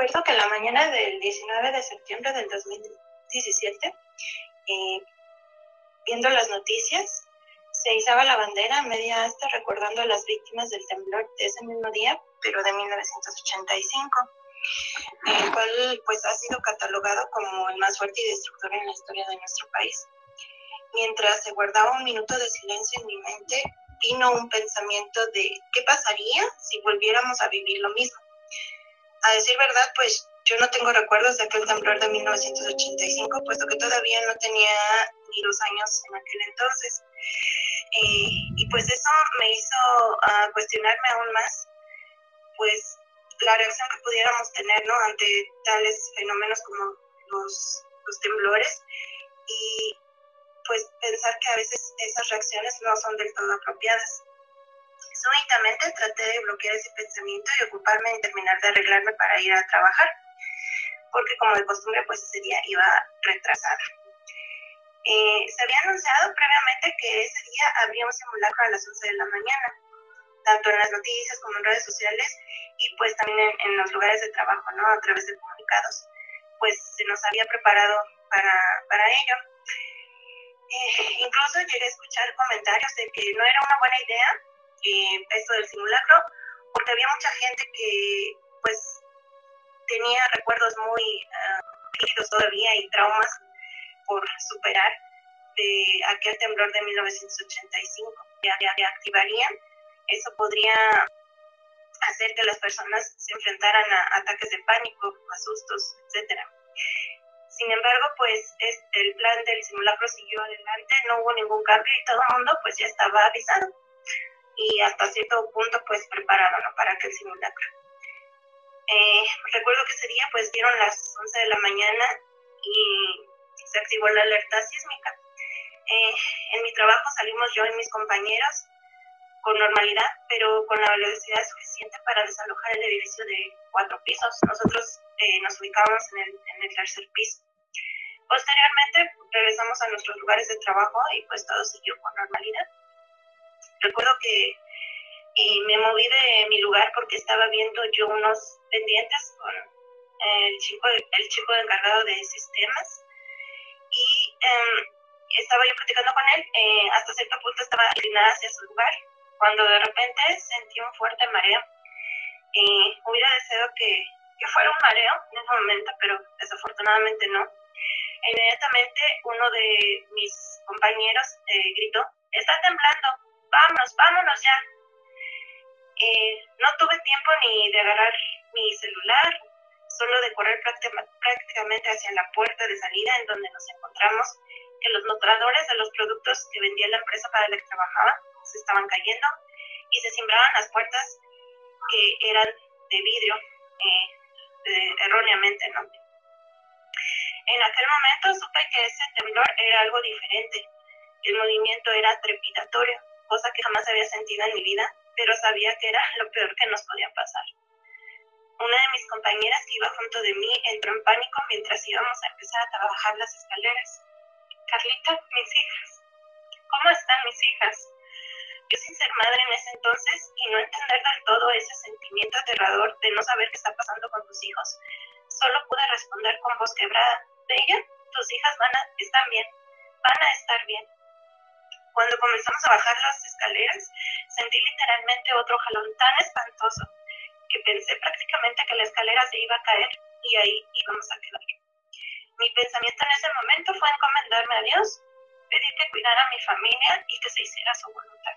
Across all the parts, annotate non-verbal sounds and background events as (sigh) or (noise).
recuerdo que la mañana del 19 de septiembre del 2017, eh, viendo las noticias, se izaba la bandera media asta recordando a las víctimas del temblor de ese mismo día, pero de 1985, el cual pues ha sido catalogado como el más fuerte y destructor en la historia de nuestro país. Mientras se guardaba un minuto de silencio en mi mente, vino un pensamiento de qué pasaría si volviéramos a vivir lo mismo. A decir verdad, pues yo no tengo recuerdos de aquel temblor de 1985, puesto que todavía no tenía ni dos años en aquel entonces. Eh, y pues eso me hizo uh, cuestionarme aún más, pues la reacción que pudiéramos tener ¿no? ante tales fenómenos como los, los temblores y pues pensar que a veces esas reacciones no son del todo apropiadas. Súbitamente traté de bloquear ese pensamiento y ocuparme en terminar de arreglarme para ir a trabajar, porque como de costumbre pues ese día iba retrasada. Eh, se había anunciado previamente que ese día habría un simulacro a las 11 de la mañana, tanto en las noticias como en redes sociales y pues también en, en los lugares de trabajo, ¿no? A través de comunicados. Pues se nos había preparado para, para ello. Eh, incluso llegué a escuchar comentarios de que no era una buena idea eh, esto del simulacro, porque había mucha gente que pues tenía recuerdos muy uh, todavía y traumas por superar de aquel temblor de 1985. Ya, ya, activarían, eso podría hacer que las personas se enfrentaran a ataques de pánico, a sustos, etcétera. Sin embargo, pues el plan del simulacro siguió adelante, no hubo ningún cambio y todo el mundo pues ya estaba avisado y hasta cierto punto pues preparado ¿no? para aquel simulacro. Eh, recuerdo que ese día pues dieron las 11 de la mañana y se activó la alerta sísmica. Eh, en mi trabajo salimos yo y mis compañeros con normalidad, pero con la velocidad suficiente para desalojar el edificio de cuatro pisos. Nosotros eh, nos ubicábamos en el, en el tercer piso. Posteriormente regresamos a nuestros lugares de trabajo y pues todo siguió con normalidad. Recuerdo que eh, me moví de mi lugar porque estaba viendo yo unos pendientes con el chico, el chico encargado de sistemas y eh, estaba yo platicando con él, eh, hasta cierto punto estaba inclinada hacia su lugar, cuando de repente sentí un fuerte mareo. Eh, hubiera deseado que, que fuera un mareo en ese momento, pero desafortunadamente no. Inmediatamente uno de mis compañeros eh, gritó, está temblando, vámonos, vámonos ya. Eh, no tuve tiempo ni de agarrar mi celular, solo de correr prácticamente hacia la puerta de salida en donde nos encontramos, que los notadores de los productos que vendía la empresa para la que trabajaba se estaban cayendo y se simbraban las puertas que eran de vidrio, eh, erróneamente, ¿no? En aquel momento supe que ese temblor era algo diferente. El movimiento era trepidatorio, cosa que jamás había sentido en mi vida, pero sabía que era lo peor que nos podía pasar. Una de mis compañeras que iba junto de mí entró en pánico mientras íbamos a empezar a trabajar las escaleras. Carlita, mis hijas. ¿Cómo están mis hijas? Yo sin ser madre en ese entonces y no entender del todo ese sentimiento aterrador de no saber qué está pasando con tus hijos, solo pude responder con voz quebrada. De ella, tus hijas van a, están bien, van a estar bien. Cuando comenzamos a bajar las escaleras, sentí literalmente otro jalón tan espantoso que pensé prácticamente que la escalera se iba a caer y ahí íbamos a quedar. Mi pensamiento en ese momento fue encomendarme a Dios, pedir que cuidara a mi familia y que se hiciera su voluntad.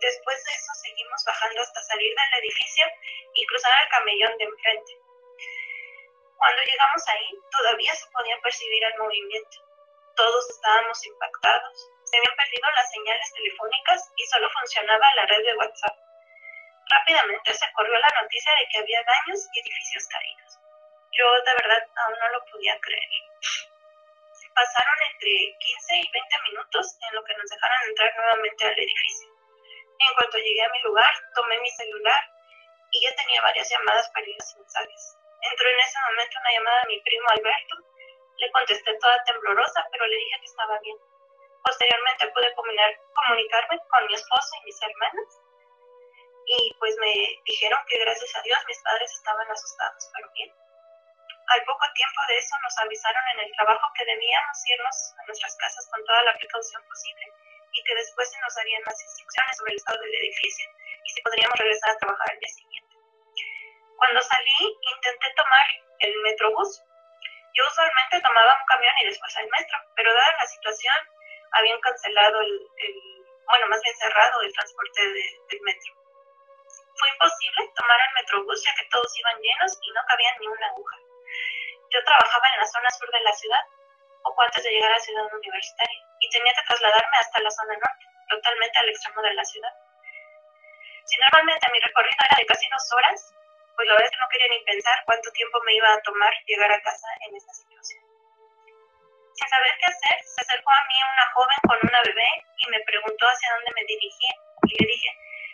Después de eso seguimos bajando hasta salir del edificio y cruzar el camellón de enfrente. Cuando llegamos ahí, todavía se podía percibir el movimiento. Todos estábamos impactados. Habían perdido las señales telefónicas y solo funcionaba la red de WhatsApp. Rápidamente se corrió la noticia de que había daños y edificios caídos. Yo de verdad aún no lo podía creer. Pasaron entre 15 y 20 minutos en lo que nos dejaron entrar nuevamente al edificio. En cuanto llegué a mi lugar, tomé mi celular y ya tenía varias llamadas perdidas y mensajes. Entró en ese momento una llamada de mi primo Alberto. Le contesté toda temblorosa, pero le dije que estaba bien. Posteriormente pude comunicarme con mi esposo y mis hermanas y pues me dijeron que gracias a Dios mis padres estaban asustados, pero bien. Al poco tiempo de eso nos avisaron en el trabajo que debíamos irnos a nuestras casas con toda la precaución posible y que después se nos darían más instrucciones sobre el estado del edificio y si podríamos regresar a trabajar el día siguiente. Cuando salí intenté tomar el metrobús. Yo usualmente tomaba un camión y después el metro, pero dada la situación habían cancelado el, bueno, más bien cerrado el transporte del metro. Fue imposible tomar el metrobús ya que todos iban llenos y no cabía ni una aguja. Yo trabajaba en la zona sur de la ciudad, poco antes de llegar a la ciudad universitaria, y tenía que trasladarme hasta la zona norte, totalmente al extremo de la ciudad. Si normalmente mi recorrido era de casi dos horas, pues la verdad es que no quería ni pensar cuánto tiempo me iba a tomar llegar a casa en esta situación. Sin saber qué hacer, se acercó a mí una joven con una bebé y me preguntó hacia dónde me dirigía. Y le dije,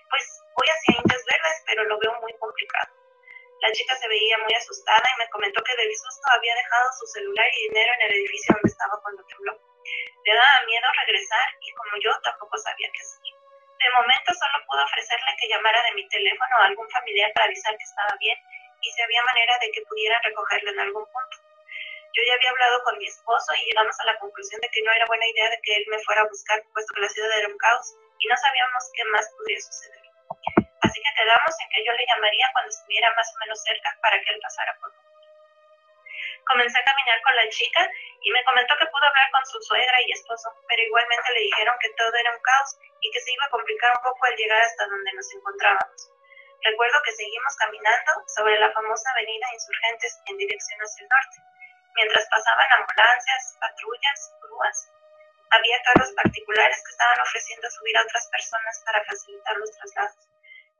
pues voy hacia Indias Verdes, pero lo veo muy complicado. La chica se veía muy asustada y me comentó que del susto había dejado su celular y dinero en el edificio donde estaba cuando tembló. Le daba miedo regresar y como yo tampoco sabía qué hacer. De momento solo pude ofrecerle que llamara de mi teléfono a algún familiar para avisar que estaba bien y si había manera de que pudieran recogerlo en algún punto. Yo ya había hablado con mi esposo y llegamos a la conclusión de que no era buena idea de que él me fuera a buscar, puesto que la ciudad era un caos y no sabíamos qué más podría suceder. Así que quedamos en que yo le llamaría cuando estuviera más o menos cerca para que él pasara por mí. Comencé a caminar con la chica y me comentó que pudo hablar con su suegra y esposo, pero igualmente le dijeron que todo era un caos y que se iba a complicar un poco al llegar hasta donde nos encontrábamos. Recuerdo que seguimos caminando sobre la famosa avenida Insurgentes en dirección hacia el norte, mientras pasaban ambulancias, patrullas, grúas. Había carros particulares que estaban ofreciendo subir a otras personas para facilitar los traslados.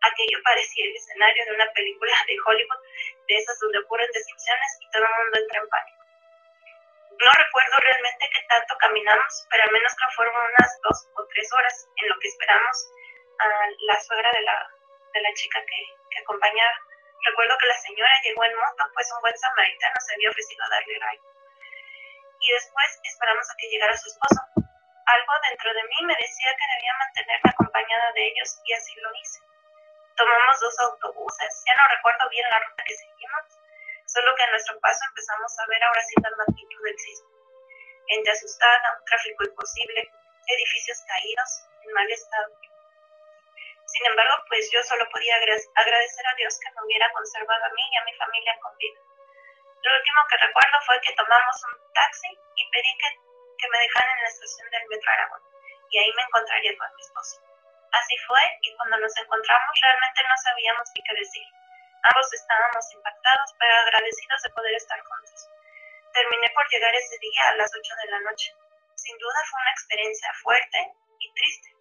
Aquello parecía el escenario de una película de Hollywood, de esas donde ocurren destrucciones y todo el mundo entra en pánico. No recuerdo realmente qué tanto caminamos, pero al menos que fueron unas dos o tres horas en lo que esperamos a la suegra de la, de la chica que, que acompañaba. Recuerdo que la señora llegó en moto, pues un buen samaritano se había ofrecido a darle rayo. Y después esperamos a que llegara su esposo. Algo dentro de mí me decía que debía mantenerme acompañada de ellos y así lo hice. Tomamos dos autobuses, ya no recuerdo bien la ruta que seguimos, solo que a nuestro paso empezamos a ver ahora sí la magnitud del sismo. Gente asustada, tráfico imposible, edificios caídos, en mal estado. Sin embargo, pues yo solo podía agradecer a Dios que me hubiera conservado a mí y a mi familia con vida. Lo último que recuerdo fue que tomamos un taxi y pedí que, me dejaran en la estación del Metro Aragón, y ahí me encontraría con mi esposo. Así fue, y cuando nos encontramos realmente no sabíamos qué decir. Ambos estábamos impactados, pero agradecidos de poder estar juntos. Terminé por llegar ese día a las 8 de la noche. Sin duda fue una experiencia fuerte y triste,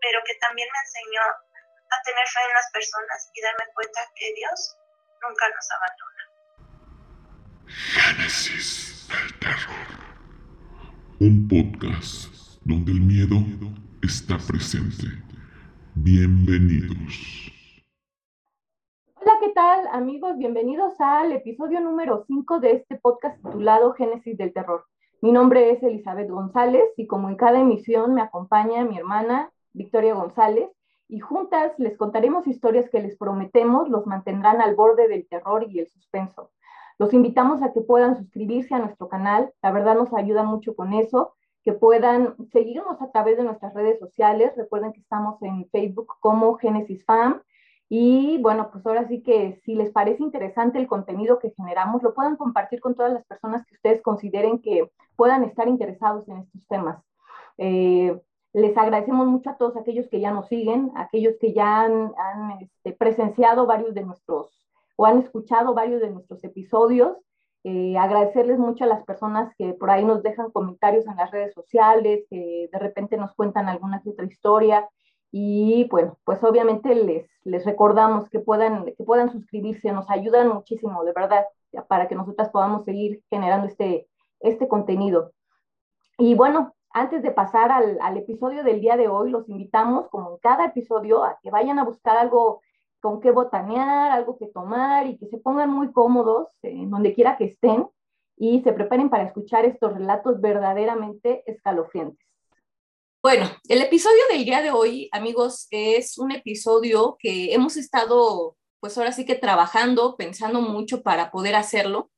pero que también me enseñó a tener fe en las personas y darme cuenta que Dios nunca nos abandona. Génesis del terror. Un podcast donde el miedo está presente. Bienvenidos. Hola, ¿qué tal amigos? Bienvenidos al episodio número 5 de este podcast titulado Génesis del Terror. Mi nombre es Elizabeth González y como en cada emisión me acompaña mi hermana Victoria González y juntas les contaremos historias que les prometemos los mantendrán al borde del terror y el suspenso. Los invitamos a que puedan suscribirse a nuestro canal, la verdad nos ayuda mucho con eso, que puedan seguirnos a través de nuestras redes sociales, recuerden que estamos en Facebook como Genesis Fam y bueno, pues ahora sí que si les parece interesante el contenido que generamos, lo puedan compartir con todas las personas que ustedes consideren que puedan estar interesados en estos temas. Eh, les agradecemos mucho a todos aquellos que ya nos siguen, aquellos que ya han, este, presenciado varios de nuestros o han escuchado varios de nuestros episodios. Eh, agradecerles mucho a las personas que por ahí nos dejan comentarios en las redes sociales, que de repente nos cuentan alguna que otra historia. Y bueno, pues obviamente les, recordamos que puedan, que puedan suscribirse, nos ayudan muchísimo, de verdad, para que nosotras podamos seguir generando este, este contenido. Y bueno, antes de pasar al, episodio del día de hoy, los invitamos, como en cada episodio, a que vayan a buscar algo con qué botanear, algo que tomar y que se pongan muy cómodos en donde quiera que estén y se preparen para escuchar estos relatos verdaderamente escalofriantes. Bueno, el episodio del día de hoy, amigos, es un episodio que hemos estado, pues ahora sí que trabajando, pensando mucho para poder hacerlo.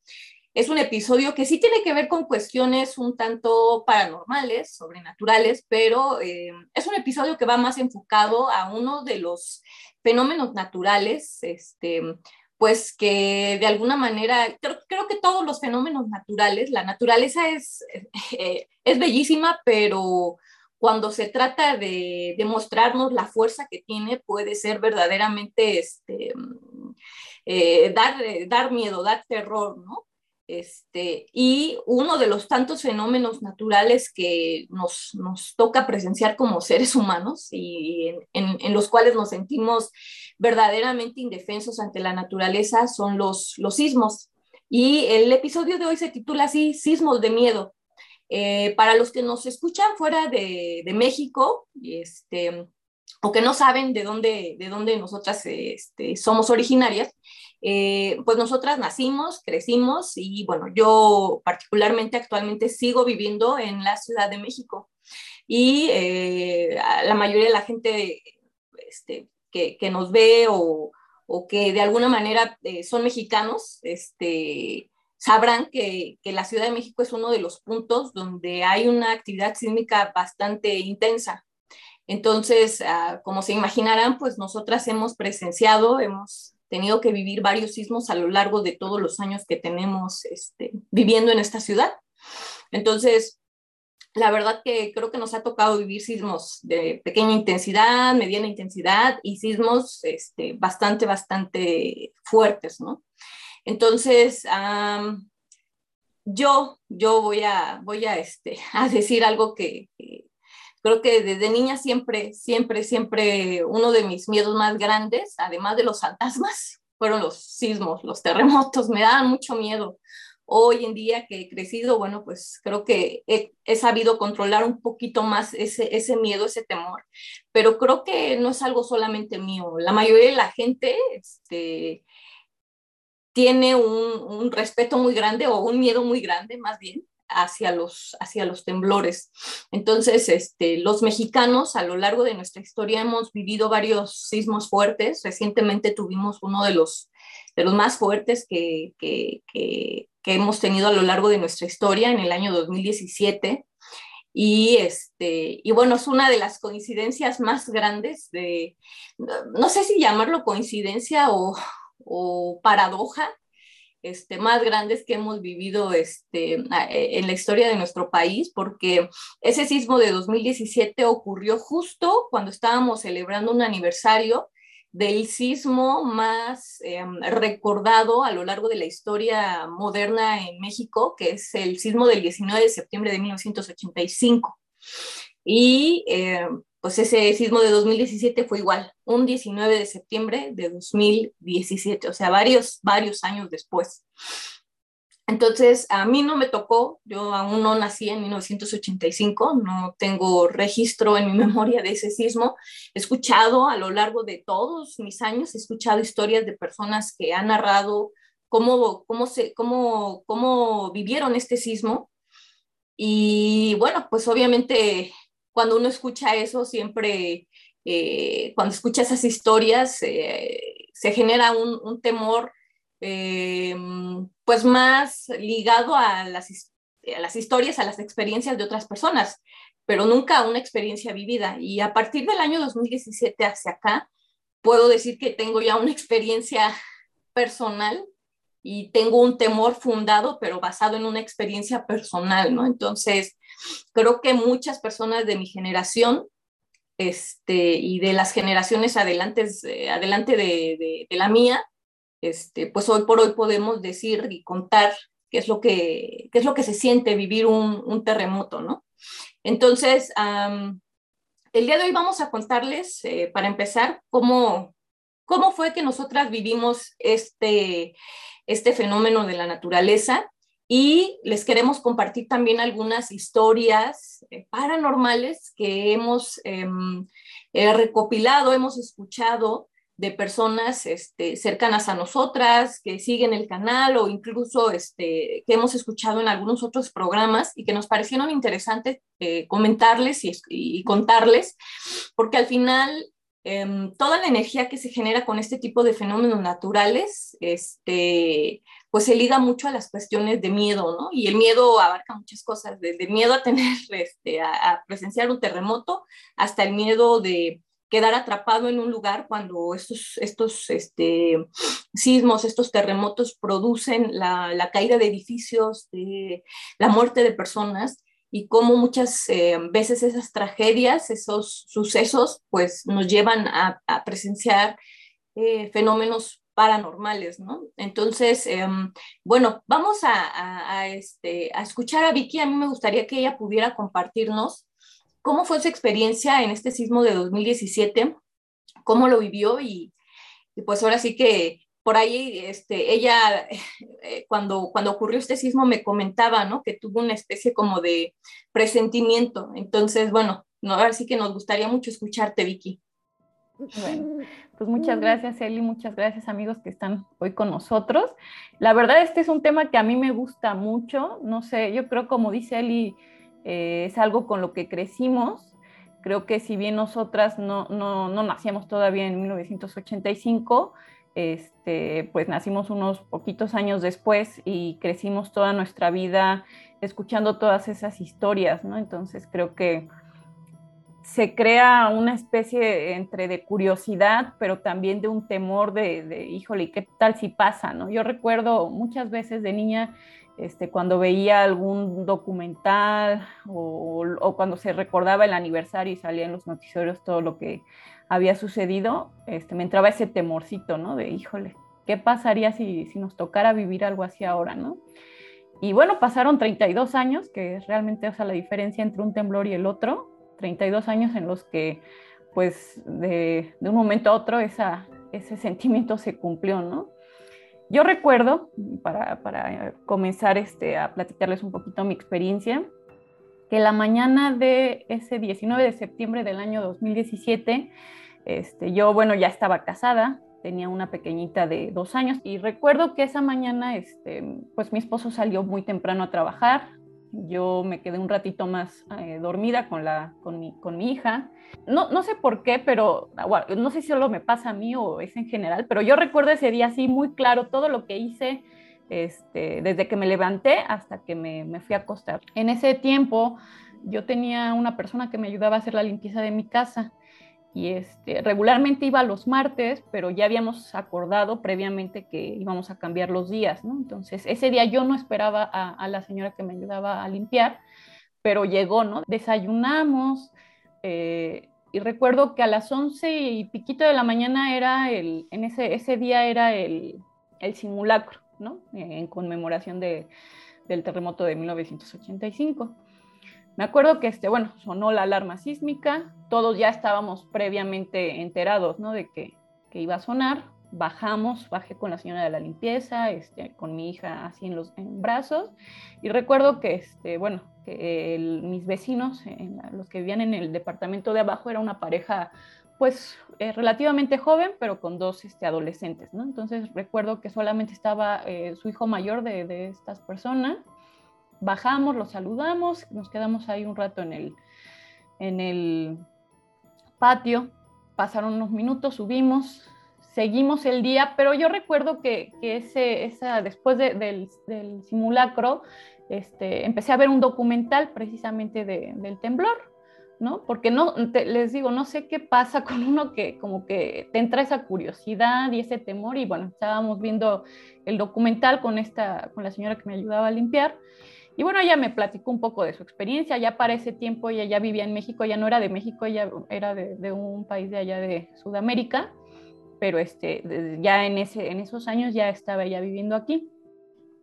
Es un episodio que sí tiene que ver con cuestiones un tanto paranormales, sobrenaturales, pero eh, es un episodio que va más enfocado a uno de los fenómenos naturales, este, pues que de alguna manera, creo, que todos los fenómenos naturales, la naturaleza es, (laughs) eh, es bellísima, pero cuando se trata de demostrarnos la fuerza que tiene, puede ser verdaderamente este, mm, eh, dar, dar miedo, dar terror, ¿no? Este, y uno de los tantos fenómenos naturales que nos, nos toca presenciar como seres humanos y en, en, los cuales nos sentimos verdaderamente indefensos ante la naturaleza son los, los sismos. Y el episodio de hoy se titula así, Sismos de Miedo. Eh, para los que nos escuchan fuera de, de México, este, o que no saben de dónde, de dónde nosotras este, somos originarias, eh, pues nosotras nacimos, crecimos y bueno, yo particularmente actualmente sigo viviendo en la Ciudad de México y eh, la mayoría de la gente este, que, que, nos ve o, o, que de alguna manera eh, son mexicanos, este, sabrán que, que, la Ciudad de México es uno de los puntos donde hay una actividad sísmica bastante intensa. Entonces, ah, como se imaginarán, pues nosotras hemos presenciado, hemos tenido que vivir varios sismos a lo largo de todos los años que tenemos este, viviendo en esta ciudad. Entonces, la verdad que creo que nos ha tocado vivir sismos de pequeña intensidad, mediana intensidad y sismos este, bastante, bastante fuertes, ¿no? Entonces, yo, yo voy a, voy a, este, (laughs) a decir algo que, creo que desde niña siempre, siempre, siempre uno de mis miedos más grandes, además de los fantasmas, fueron los sismos, los terremotos, me daban mucho miedo. Hoy en día que he crecido, bueno, pues creo que he, he sabido controlar un poquito más ese, ese miedo, ese temor, pero creo que no es algo solamente mío. La mayoría de la gente, este, tiene un, un, respeto muy grande o un miedo muy grande más bien hacia los, hacia los temblores. Entonces, este, los mexicanos a lo largo de nuestra historia hemos vivido varios sismos fuertes. Recientemente tuvimos uno de los, de los más fuertes que, que, que, que hemos tenido a lo largo de nuestra historia en el año 2017. Y, este, y bueno, es una de las coincidencias más grandes de, no sé si llamarlo coincidencia o, o paradoja, este, más grandes que hemos vivido este, e, en la historia de nuestro país, porque ese sismo de 2017 ocurrió justo cuando estábamos celebrando un aniversario del sismo más eh, recordado a lo largo de la historia moderna en México, que es el sismo del 19 de septiembre de 1985. Y pues ese sismo de 2017 fue igual, un 19 de septiembre de 2017, o sea, varios, varios años después. Entonces, a mí no me tocó, yo aún no nací en 1985, no tengo registro en mi (laughs) memoria de ese sismo. He escuchado a lo largo de todos mis años, he escuchado historias de personas que han narrado cómo, cómo, se, cómo, cómo vivieron este sismo. Y bueno, pues obviamente cuando uno escucha eso, siempre, eh, cuando escucha esas historias, eh, se genera un, un temor eh, pues más ligado a las, a las historias, a las experiencias de otras personas, pero nunca a una experiencia vivida. Y a partir del año 2017 hacia acá, puedo decir que tengo ya una experiencia personal y tengo un temor fundado, pero basado en una experiencia personal, ¿no? Entonces, Creo que muchas personas de mi generación este, y de las generaciones adelantes, eh, adelante de, la mía, este, pues hoy por hoy podemos decir y contar qué es lo que, qué es lo que se siente vivir un, terremoto, ¿no? Entonces, el día de hoy vamos a contarles, eh, para empezar, cómo, cómo fue que nosotras vivimos este, este fenómeno de la naturaleza y les queremos compartir también algunas historias eh, paranormales que hemos eh, eh, recopilado, hemos escuchado de personas este, cercanas a nosotras, que siguen el canal o incluso este, que hemos escuchado en algunos otros programas y que nos parecieron interesantes eh, comentarles y, contarles, porque al final em, toda la energía que se genera con este tipo de fenómenos naturales, este, pues se liga mucho a las cuestiones de miedo, ¿no? Y el miedo abarca muchas cosas, desde miedo a tener, (laughs) este, a presenciar un terremoto, hasta el miedo de quedar atrapado en un lugar cuando estos, estos este, (sniffs) sismos, estos terremotos producen la, caída de edificios, la muerte de personas y cómo muchas eh, veces esas tragedias, esos sucesos, pues nos llevan a, presenciar eh, fenómenos paranormales, ¿no? Entonces, em, bueno, vamos a, este, a escuchar a Vicky. A mí me gustaría que ella pudiera compartirnos ¿Cómo fue su experiencia en este sismo de 2017? ¿Cómo lo vivió? Y, pues ahora sí que por ahí este, ella, (laughs) eh, cuando, cuando ocurrió este sismo, me comentaba, ¿no? Que tuvo una especie como de presentimiento. Entonces, bueno, no, ahora sí que nos gustaría mucho escucharte, Vicky. Bueno, pues muchas gracias, Eli, muchas gracias, amigos que están hoy con nosotros. La verdad, este es un tema que a mí me gusta mucho. No sé, yo creo, como dice Eli, eh, es algo con lo que crecimos. Creo que si bien nosotras no, no, no nacíamos todavía en 1985, este, pues nacimos unos poquitos años después y crecimos toda nuestra vida escuchando todas esas historias, ¿no? Entonces creo que se crea una especie entre de curiosidad, pero también de un temor de, híjole, ¿qué tal si pasa, no? Yo recuerdo muchas veces de niña este, cuando veía algún documental o, cuando se recordaba el aniversario y salía en los noticiarios todo lo que había sucedido, este, me entraba ese temorcito, ¿no? De, híjole, ¿qué pasaría si, si nos tocara vivir algo así ahora, ¿no? Y bueno, pasaron 32 años, que es realmente o sea, la diferencia entre un temblor y el otro, 32 años en los que, pues, de, de un momento a otro esa, ese sentimiento se cumplió, ¿no? Yo recuerdo, para, comenzar este, a platicarles un poquito mi experiencia, que la mañana de ese 19 de septiembre del año 2017, este, yo, bueno, ya estaba casada, tenía una pequeñita de dos años y recuerdo que esa mañana, este, pues mi esposo salió muy temprano a trabajar, yo me quedé un ratito más eh, dormida con, la, con, mi, con mi hija. No, no sé por qué, pero no sé si solo me pasa a mí o es en general, pero yo recuerdo ese día así muy claro todo lo que hice este, desde que me levanté hasta que me, me fui a acostar. En ese tiempo yo tenía una persona que me ayudaba a hacer la limpieza de mi casa y este, regularmente iba los martes, pero ya habíamos acordado previamente que íbamos a cambiar los días, ¿no? Entonces, ese día yo no esperaba a, la señora que me ayudaba a limpiar, pero llegó, ¿no? Desayunamos eh, y recuerdo que a las once y piquito de la mañana era el, en ese, ese día era el, el simulacro, ¿no? En conmemoración de, del terremoto de 1985. Me acuerdo que, este, bueno, sonó la alarma sísmica, todos ya estábamos previamente enterados, ¿no? De que, que iba a sonar, bajamos, bajé con la señora de la limpieza, este, con mi hija así en los brazos, y recuerdo que, este, bueno, que mis vecinos, los que vivían en el departamento de abajo, era una pareja, pues, eh, relativamente joven, pero con dos este, adolescentes, ¿no? Entonces recuerdo que solamente estaba eh, su hijo mayor de, de estas personas, bajamos, los saludamos, nos quedamos ahí un rato en el, en el patio, pasaron unos minutos, subimos, seguimos el día, pero yo recuerdo que, ese, esa, después del, simulacro, este, empecé a ver un documental precisamente del temblor, ¿no? Porque no, les digo, no sé qué pasa con uno que como que te entra esa curiosidad y ese temor, y bueno, estábamos viendo el documental con, esta, con la señora que me ayudaba a limpiar, y bueno, ella me platicó un poco de su experiencia. Ya para ese tiempo ella ya vivía en México, ella no era de México, ella era de, un país de allá de Sudamérica, pero este, ya en, ese, en esos años ya estaba ella viviendo aquí.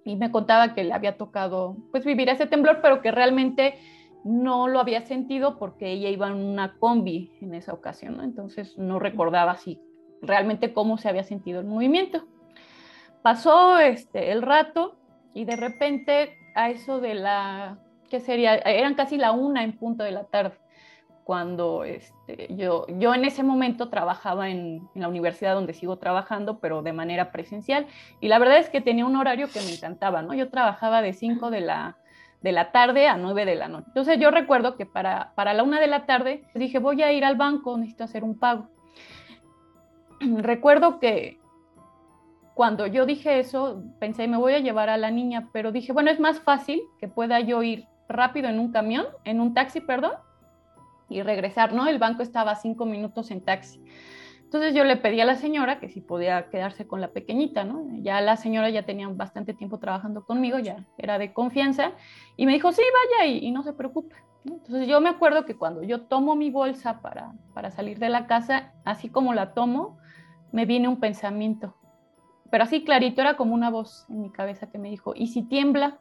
Y me contaba que le había tocado pues vivir ese temblor, pero que realmente no lo había sentido porque ella iba en una combi en esa ocasión. Entonces no recordaba así realmente cómo se había sentido el movimiento. Pasó este, el rato y de repente a eso de la, ¿qué sería? Eran casi la una en punto de la tarde. cuando este, yo, yo en ese momento trabajaba en, la universidad donde sigo trabajando, pero de manera presencial. Y la verdad es que tenía un horario que me encantaba, ¿no? Yo trabajaba de 5 de la, de la tarde a 9 de la noche. Entonces yo recuerdo que para, para la 1 de la tarde dije, voy a ir al banco, necesito hacer un pago. (clears throat) Recuerdo que cuando yo dije eso, pensé, me voy a llevar a la niña, pero dije, bueno, es más fácil que pueda yo ir rápido en un camión, en un taxi, perdón, y regresar, ¿no? El banco estaba cinco minutos en taxi. Entonces yo le pedí a la señora que si podía quedarse con la pequeñita, ¿no? Ya la señora ya tenía bastante tiempo trabajando conmigo, ya era de confianza, y me dijo, sí, vaya y, no se preocupe. Entonces yo me acuerdo que cuando yo tomo mi bolsa para, para salir de la casa, así como la tomo, me viene un pensamiento, pero así clarito, era como una voz en mi cabeza que me dijo, ¿y si tiembla?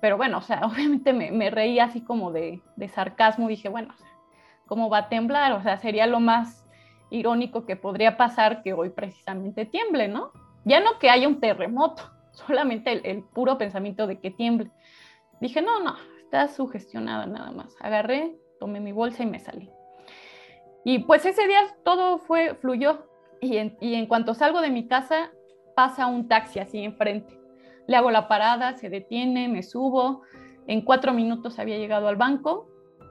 pero bueno, o sea, (laughs) obviamente me, me reí así como de, de, sarcasmo, dije, bueno, ¿cómo va a temblar? O sea, sería lo más irónico que podría pasar que hoy precisamente tiemble, ¿no? Ya no que haya un terremoto, (laughs) solamente el, puro pensamiento de que tiemble. Dije, no, no, está sugestionada nada más. Agarré, tomé mi bolsa y me salí. Y pues ese día todo fue, fluyó. Y en, y en cuanto salgo de mi casa, pasa un taxi así enfrente le hago la parada, se detiene, me subo. En cuatro minutos había llegado al banco.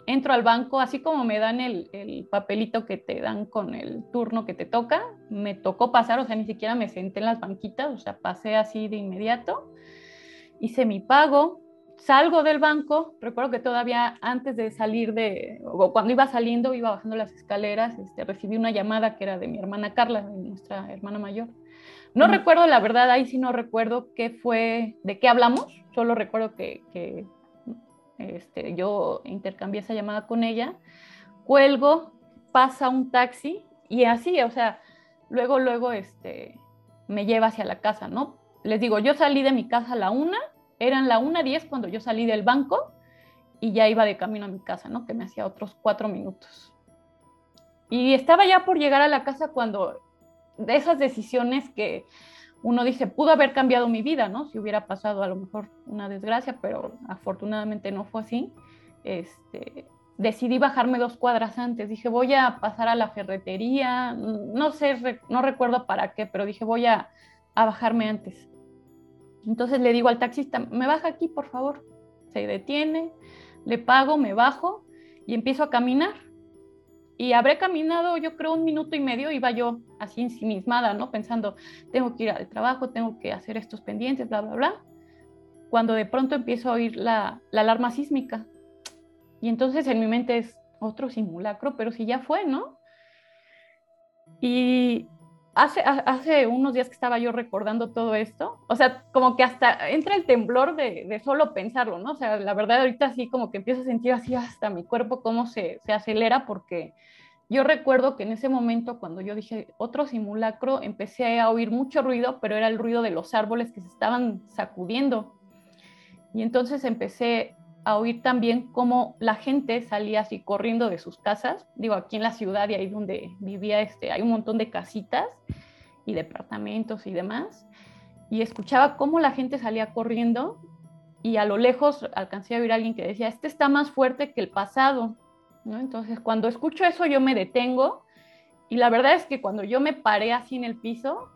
Entro al banco, así como me dan el, papelito que te dan con el turno que te toca, me tocó pasar, o sea, ni siquiera me senté en las banquitas, o sea, pasé así de inmediato. Hice mi pago, salgo del banco, recuerdo que todavía antes de salir de, o cuando iba saliendo, iba bajando las escaleras, este, recibí una llamada que era de mi hermana Carla, nuestra hermana mayor. No recuerdo, la verdad, ahí sí no recuerdo qué fue, de qué hablamos, solo recuerdo que, que este, yo intercambié esa llamada con ella, cuelgo, pasa un taxi y así, o sea, luego, luego, este, me lleva hacia la casa, ¿no? Les digo, yo salí de mi casa a la una, eran la una diez cuando yo salí del banco y ya iba de camino a mi casa, ¿no? Que me hacía otros cuatro minutos. Y estaba ya por llegar a la casa cuando de esas decisiones que uno dice, pudo haber cambiado mi vida, ¿no? Si hubiera pasado a lo mejor una desgracia, pero afortunadamente no fue así. Este, decidí bajarme dos cuadras antes. Dije, voy a pasar a la ferretería, no sé, no recuerdo para qué, pero dije, voy a, a bajarme antes. Entonces le digo al taxista, me baja aquí, por favor. Se detiene, le pago, me bajo y empiezo a caminar y habré caminado, yo creo, un minuto y medio, iba yo así ensimismada, ¿no? Pensando, tengo que ir al trabajo, tengo que hacer estos pendientes, bla, bla, bla. Cuando de pronto empiezo a oír la, la alarma sísmica. Y entonces en mi mente es otro simulacro, pero si ya fue, ¿no? Y hace, unos días que estaba yo recordando todo esto, o sea, como que hasta entra el temblor de, de, solo pensarlo, ¿no? O sea, la verdad ahorita sí como que empiezo a sentir así hasta mi cuerpo cómo se, se acelera porque yo recuerdo que en ese momento cuando yo dije otro simulacro, empecé a oír mucho ruido, pero era el ruido de los árboles que se estaban sacudiendo. Y entonces empecé a oír también cómo la gente salía así corriendo de sus casas. Digo, aquí en la ciudad y ahí donde vivía, este, hay un montón de casitas y departamentos y demás. Y escuchaba cómo la gente salía corriendo y a lo lejos alcancé a oír a alguien que decía, este está más fuerte que el pasado. ¿no? Entonces, cuando escucho eso, yo me detengo y la verdad es que cuando yo me paré así en el piso,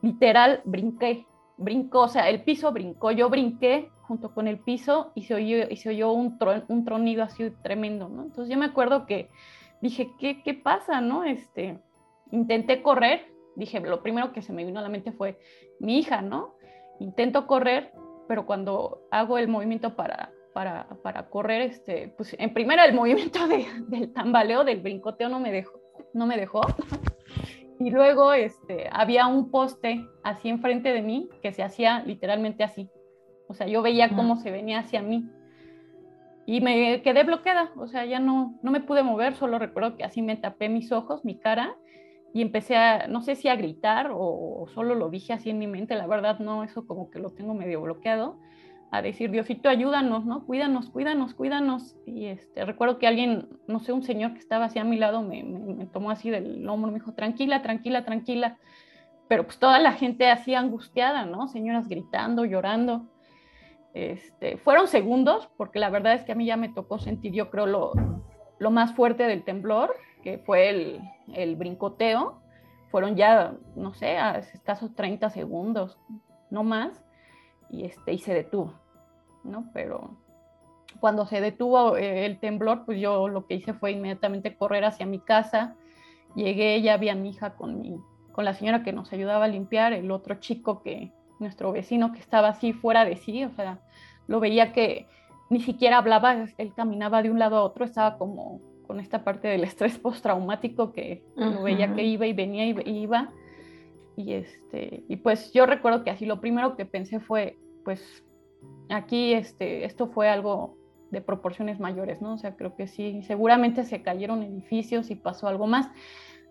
literal, brinqué, brincó, o sea, el piso brincó, yo brinqué junto con el piso y se oyó, y se oyó un, un tronido así tremendo, ¿no? Entonces yo me acuerdo que dije, ¿qué, qué pasa, no? Este, intenté correr, dije, lo primero que se me vino a la mente fue mi hija, ¿no? Intento correr, pero cuando hago el movimiento para, para, para correr, este, pues en primera el (laughs) movimiento de, del tambaleo, del brincoteo no me dejó, no me dejó. Y luego este, había un poste así enfrente de mí que se hacía literalmente así, o sea, yo veía cómo se venía hacia mí. Y me quedé bloqueada, o sea, ya no, no me pude mover, solo recuerdo que así me tapé mis ojos, mi cara, y empecé a, no sé si a gritar o, solo lo dije así en mi mente, la verdad no, eso como que lo tengo medio bloqueado, a decir, Diosito, ayúdanos, ¿no? Cuídanos, cuídanos, cuídanos. Y este, recuerdo que alguien, no sé, un señor que estaba así a mi lado me, me, me tomó así del hombro, me dijo, tranquila, tranquila, tranquila. Pero pues toda la gente así angustiada, ¿no? Señoras gritando, llorando. Este, fueron segundos, porque la verdad es que a mí ya me tocó sentir, yo creo, lo, lo más fuerte del temblor, que fue el, el brincoteo, fueron ya, no sé, a escasos 30 segundos, no más, y, este, y se detuvo, ¿no? Pero cuando se detuvo eh, el temblor, pues yo lo que hice fue inmediatamente correr hacia mi casa, llegué, ya vi a mi hija con, mi, con la señora que nos ayudaba a limpiar, el otro chico que, nuestro vecino que estaba así fuera de sí, o sea, lo veía que ni siquiera hablaba, él caminaba de un lado a otro, estaba como con esta parte del estrés postraumático que lo veía que iba y venía y iba. Y, este, y pues yo recuerdo que así lo primero que pensé fue, pues aquí este, esto fue algo de proporciones mayores, ¿no? O sea, creo que sí, seguramente se cayeron edificios y pasó algo más.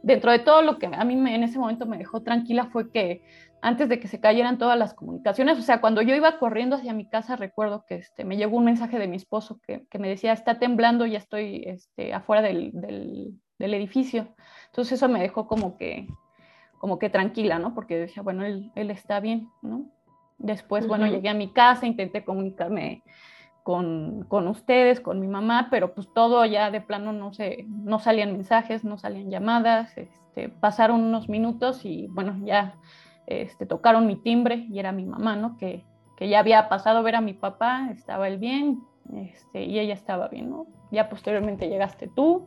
Dentro de todo lo que a mí en ese momento me dejó tranquila fue que antes de que se cayeran todas las comunicaciones. O sea, cuando yo iba corriendo hacia mi casa, recuerdo que este, me llegó un mensaje de mi esposo que, me decía, está temblando, ya estoy este, afuera del, del, edificio. Entonces eso me dejó como que, como que tranquila, ¿no? Porque decía, bueno, él, él está bien, ¿no? Después, bueno, llegué a mi casa, intenté comunicarme con, con, ustedes, con mi mamá, pero pues todo ya de plano no, se, no salían mensajes, no salían llamadas, este, pasaron unos minutos y bueno, ya este, tocaron mi timbre y era mi mamá, ¿no? Que, que ya había pasado a ver a mi papá, estaba él bien, este, y ella estaba bien, ¿no? Ya posteriormente llegaste tú,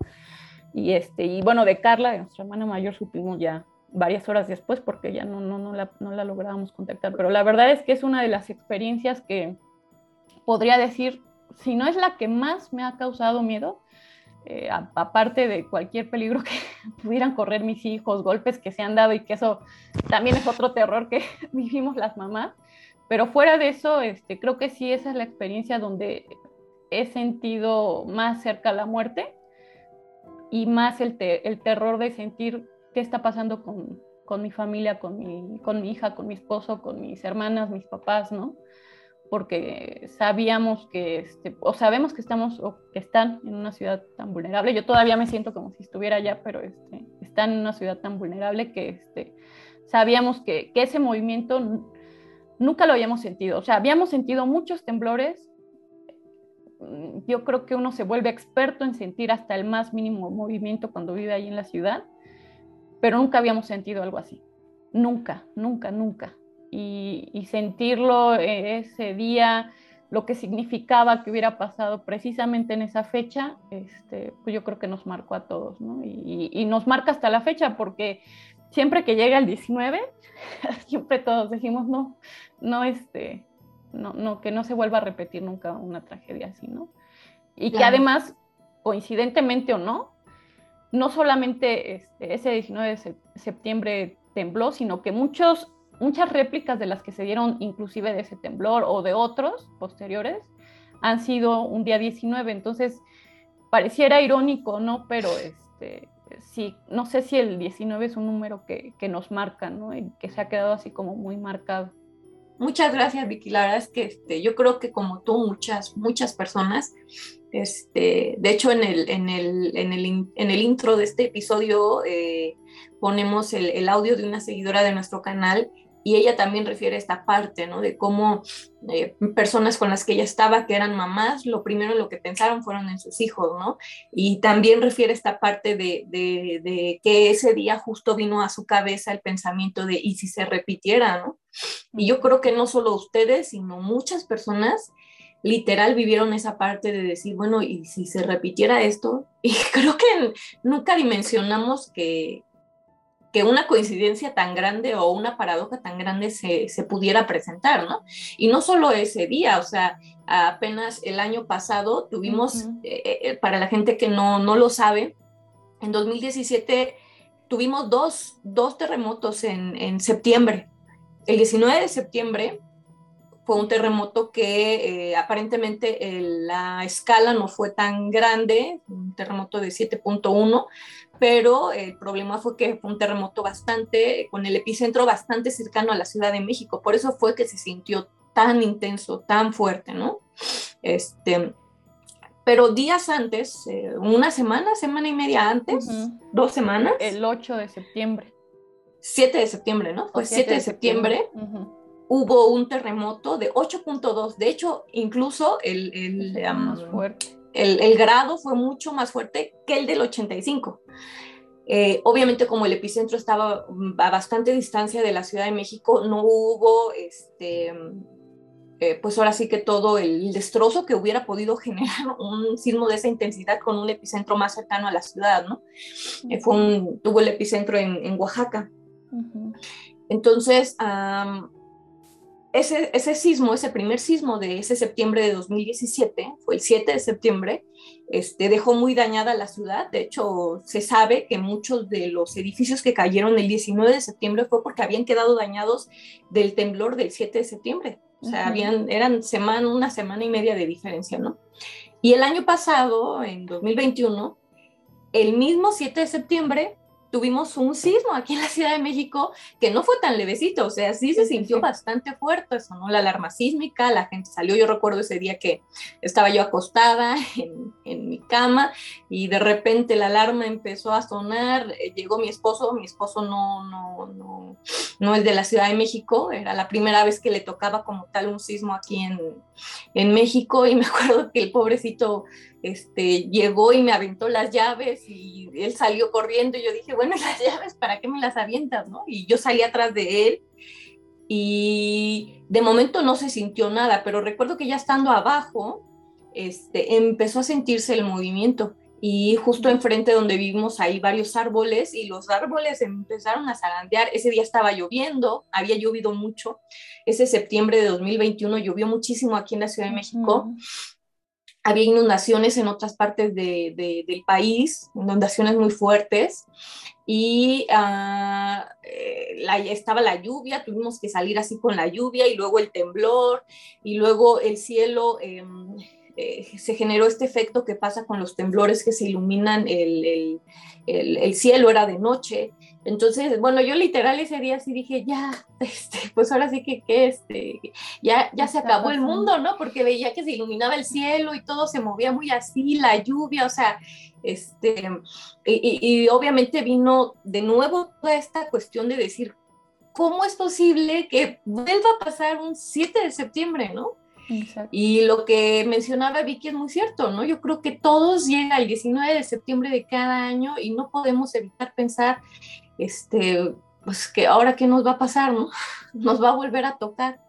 y, este, y bueno, de Carla, de nuestra hermana mayor, supimos ya varias horas después porque ya no, no, no, la, no la lográbamos contactar, pero la verdad es que es una de las experiencias que podría decir, si no es la que más me ha causado miedo, eh, aparte de cualquier peligro que (laughs) pudieran correr mis hijos, golpes que se han dado y que eso también es otro terror que (laughs) vivimos las mamás. Pero fuera de eso, este, creo que sí, esa es la experiencia donde he sentido más cerca la muerte y más el, terror de sentir qué está pasando con, mi familia, con mi, con mi hija, con mi esposo, con mis hermanas, mis papás, ¿no? Porque sabíamos que, este, o sabemos que estamos o que están en una ciudad tan vulnerable. Yo todavía me siento como si estuviera allá, pero este, están en una ciudad tan vulnerable que este, sabíamos que, que ese movimiento nunca lo habíamos sentido. O sea, habíamos sentido muchos temblores. Yo creo que uno se vuelve experto en sentir hasta el más mínimo movimiento cuando vive ahí en la ciudad, pero nunca habíamos sentido algo así. Nunca, nunca, nunca y, sentirlo eh, ese día, lo que significaba que hubiera pasado precisamente en esa fecha, este, pues yo creo que nos marcó a todos, ¿no? Y, y, nos marca hasta la fecha, porque siempre que llega el 19, (laughs) siempre todos decimos, no, no, este, no, no, que no se vuelva a repetir nunca una tragedia así, ¿no? Y que además, coincidentemente o no, no solamente este, ese 19 de septiembre tembló, sino que muchos muchas réplicas de las que se dieron inclusive de ese temblor o de otros posteriores han sido un día 19, entonces pareciera irónico, ¿no? Pero este, sí, no sé si el 19 es un número que, que nos marca, ¿no? Y que se ha quedado así como muy marcado. Muchas gracias, Vicky. La verdad es que este, yo creo que como tú, muchas, muchas personas, este, de hecho en el, en el, en el, en el intro de este episodio eh, ponemos el, el, audio de una seguidora de nuestro canal y ella también refiere esta parte, ¿no? De cómo eh, personas con las que ella estaba, que eran mamás, lo primero en lo que pensaron fueron en sus hijos, ¿no? Y también refiere esta parte de, de, de, que ese día justo vino a su cabeza el pensamiento de, ¿y si se repitiera, ¿no? Y yo creo que no solo ustedes, sino muchas personas literal vivieron esa parte de decir, bueno, ¿y si se repitiera esto? (laughs) Y creo que nunca dimensionamos que, que una coincidencia tan grande o una paradoja tan grande se, se, pudiera presentar, ¿no? Y no solo ese día, o sea, apenas el año pasado tuvimos, eh, eh, para la gente que no, no lo sabe, en 2017 tuvimos dos, dos terremotos en, en, septiembre. El 19 de septiembre fue un terremoto que eh, aparentemente la escala no fue tan grande, un terremoto de 7.1, pero el problema fue que fue un terremoto bastante, con el epicentro bastante cercano a la Ciudad de México, por eso fue que se sintió tan intenso, tan fuerte, ¿no? Este, pero días antes, eh, una semana, semana y media antes, dos semanas. El 8 de septiembre. 7 de septiembre, ¿no? Fue 7 de septiembre. hubo un terremoto de 8.2. De hecho, incluso el, el, más fuerte el, grado fue mucho más fuerte que el del 85. Eh, obviamente como el epicentro estaba a bastante distancia de la Ciudad de México, no hubo, este, eh, pues ahora sí que todo el destrozo que hubiera podido generar (laughs) un sismo de esa intensidad con un epicentro más cercano a la ciudad, ¿no? Eh, fue un, tuvo el epicentro en, Oaxaca. Entonces, ese, ese sismo, ese primer sismo de ese septiembre de 2017, fue el 7 de septiembre, este, dejó muy dañada la ciudad. De hecho, se sabe que muchos de los edificios que cayeron el 19 de septiembre fue porque habían quedado dañados del temblor del 7 de septiembre. O sea, habían, eran semana, una semana y media de diferencia, ¿no? Y el año pasado, en 2021, el mismo 7 de septiembre, tuvimos un sismo aquí en la Ciudad de México que no fue tan levecito, o sea, sí se sintió bastante fuerte, sonó la alarma sísmica, la gente salió, yo recuerdo ese día que estaba yo acostada (laughs) en, en mi cama y de repente la alarma empezó a sonar, eh, llegó mi esposo, mi esposo no, no, no, no es de la Ciudad de México, era la primera vez que le tocaba como tal un sismo aquí en, en México y me (laughs) acuerdo que el pobrecito este, llegó y me aventó las llaves y él salió corriendo y yo dije, bueno, (laughs) las llaves, ¿para qué me las avientas? ¿no? Y yo salí atrás de él y de momento no se sintió nada, pero recuerdo que ya estando abajo, este, empezó a sentirse el movimiento y justo enfrente donde vivimos hay varios árboles y los árboles empezaron a zarandear. Ese día estaba lloviendo, había llovido mucho. Ese septiembre de 2021 llovió muchísimo aquí en la Ciudad de México había inundaciones en otras partes de, del país, inundaciones muy fuertes, y uh, estaba la lluvia, tuvimos que salir así con la lluvia, y luego el temblor, y luego el cielo, eh, eh, se generó este efecto que pasa con los temblores que se iluminan el, el, el, cielo, era de noche. Entonces, bueno, yo literal ese día sí dije, ya, (laughs) este, pues ahora sí que, que este, ya, ya se acabó el mundo, ¿no? Porque veía que se iluminaba el cielo y todo se movía muy así, la lluvia, o sea, este, y, y obviamente vino de nuevo toda esta cuestión de decir, ¿cómo es posible que vuelva a pasar un 7 de septiembre, ¿no? Y lo que mencionaba Vicky es muy cierto, ¿no? Yo creo que todos llegan el 19 de septiembre de cada año y no podemos evitar pensar, este, pues que ahora qué nos va a pasar, ¿no? (laughs) Nos va a volver a tocar.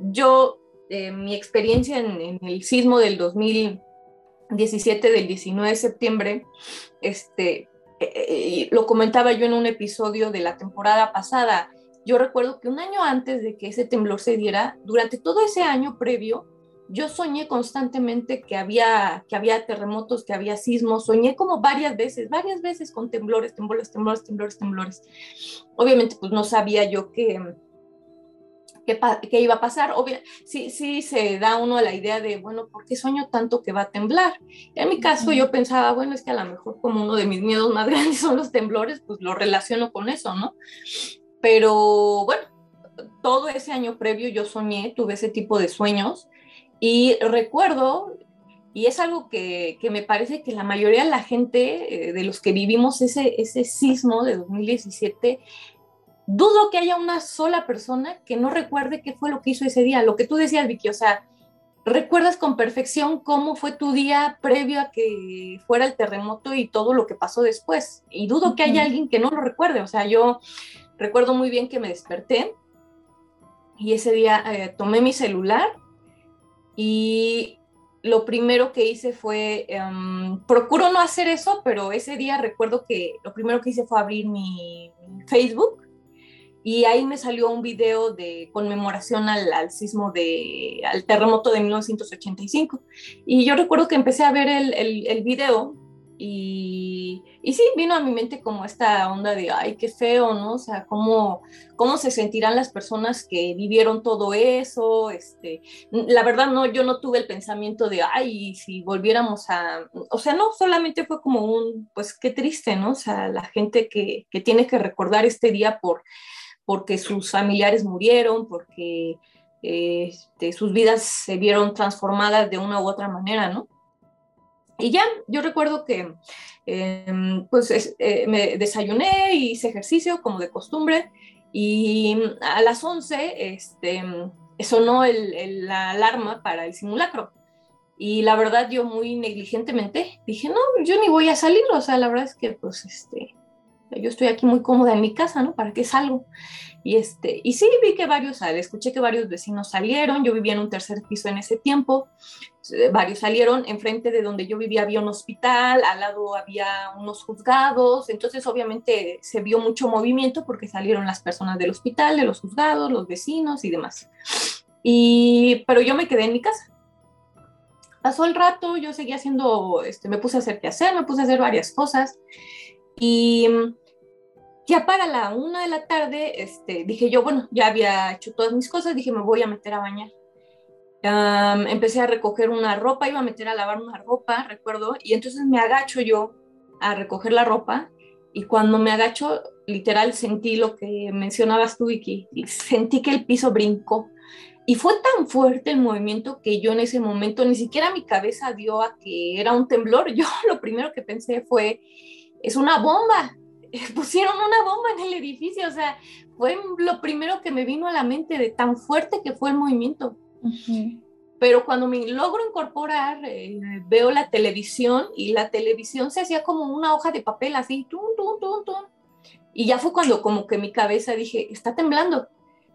Yo, eh, mi experiencia en, el sismo del 2017, del 19 de septiembre, este, eh, eh, lo comentaba yo en un episodio de la temporada pasada, yo recuerdo que un año antes de que ese temblor se diera, durante todo ese año previo, yo soñé constantemente que había, que había terremotos, que había sismos, soñé como varias veces, varias veces con temblores, temblores, temblores, temblores, temblores. Obviamente, pues no sabía yo qué, qué, iba a pasar. Obvio, sí, sí se da uno la idea de, bueno, ¿por qué sueño tanto que va a temblar? en mi caso yo pensaba, bueno, es que a lo mejor como uno de mis miedos más (laughs) grandes son los temblores, pues lo relaciono con eso, ¿no? Pero bueno, todo ese año previo yo soñé, tuve ese tipo de sueños y recuerdo, y es algo que, me parece que la mayoría de la gente, eh, de los que vivimos ese, ese sismo de 2017, dudo que haya una sola persona que no recuerde qué fue lo que hizo ese día. Lo que tú decías, Vicky, o sea, recuerdas con perfección cómo fue tu día previo a que fuera el terremoto y todo lo que pasó después. Y dudo que haya alguien que no lo recuerde. O sea, yo recuerdo muy bien que me desperté y ese día eh, tomé mi celular y lo primero que hice fue, em, procuro no hacer eso, pero ese día recuerdo que lo primero que hice fue abrir mi, Facebook y ahí me salió un video de conmemoración al, sismo de, al terremoto de 1985. Y yo recuerdo que empecé a ver el video y, sí, vino a mi mente como esta onda de, ay, qué feo, ¿no? O sea, cómo, cómo se sentirán las personas que vivieron todo eso. Este, la verdad, no, yo no tuve el pensamiento de, ay, si volviéramos a, o sea, no, solamente fue como un, pues qué triste, ¿no? O sea, la gente que, que tiene que recordar este día por, porque sus familiares murieron, porque este, sus vidas se vieron transformadas de una u otra manera, ¿no? Y ya, yo recuerdo que em, pues eh, me desayuné, hice ejercicio como de costumbre y a las 11 este, sonó el, la alarma para el simulacro. Y la verdad yo muy negligentemente dije, no, yo ni voy a salir, o sea, la verdad es que pues este, yo estoy aquí muy cómoda en mi casa, ¿no? ¿Para qué salgo? Y, este, y sí, vi que varios, escuché que varios vecinos salieron, yo vivía en un tercer piso en ese tiempo, eh, varios salieron, enfrente de donde yo vivía había un hospital, al lado había unos juzgados, entonces obviamente se vio mucho movimiento porque salieron las personas del hospital, de los juzgados, los vecinos y demás. Y, pero yo me quedé en mi casa. Pasó el rato, yo seguía haciendo, este, me puse a hacer qué hacer, me puse a hacer varias cosas y ya para la una de la tarde, este, dije yo, bueno, ya había hecho todas mis cosas, dije, me voy a meter a bañar. empecé a recoger una ropa, iba a meter a lavar una ropa, recuerdo, y entonces me agacho yo a recoger la ropa y cuando me agacho, literal sentí lo que mencionabas tú, Vicky, sentí que el piso brincó. Y fue tan fuerte el movimiento que yo en ese momento ni siquiera mi cabeza dio a que era un temblor. (laughs) Yo lo primero que pensé fue, es una bomba. (laughs) Pusieron una bomba en el edificio, o sea, fue lo primero que me vino a la mente de tan fuerte que fue el movimiento. Pero cuando me logro incorporar, eh, veo la televisión y la televisión se hacía como una hoja de papel, así, tum, tum, tum, tum. Y ya fue cuando como que mi cabeza dije, está temblando.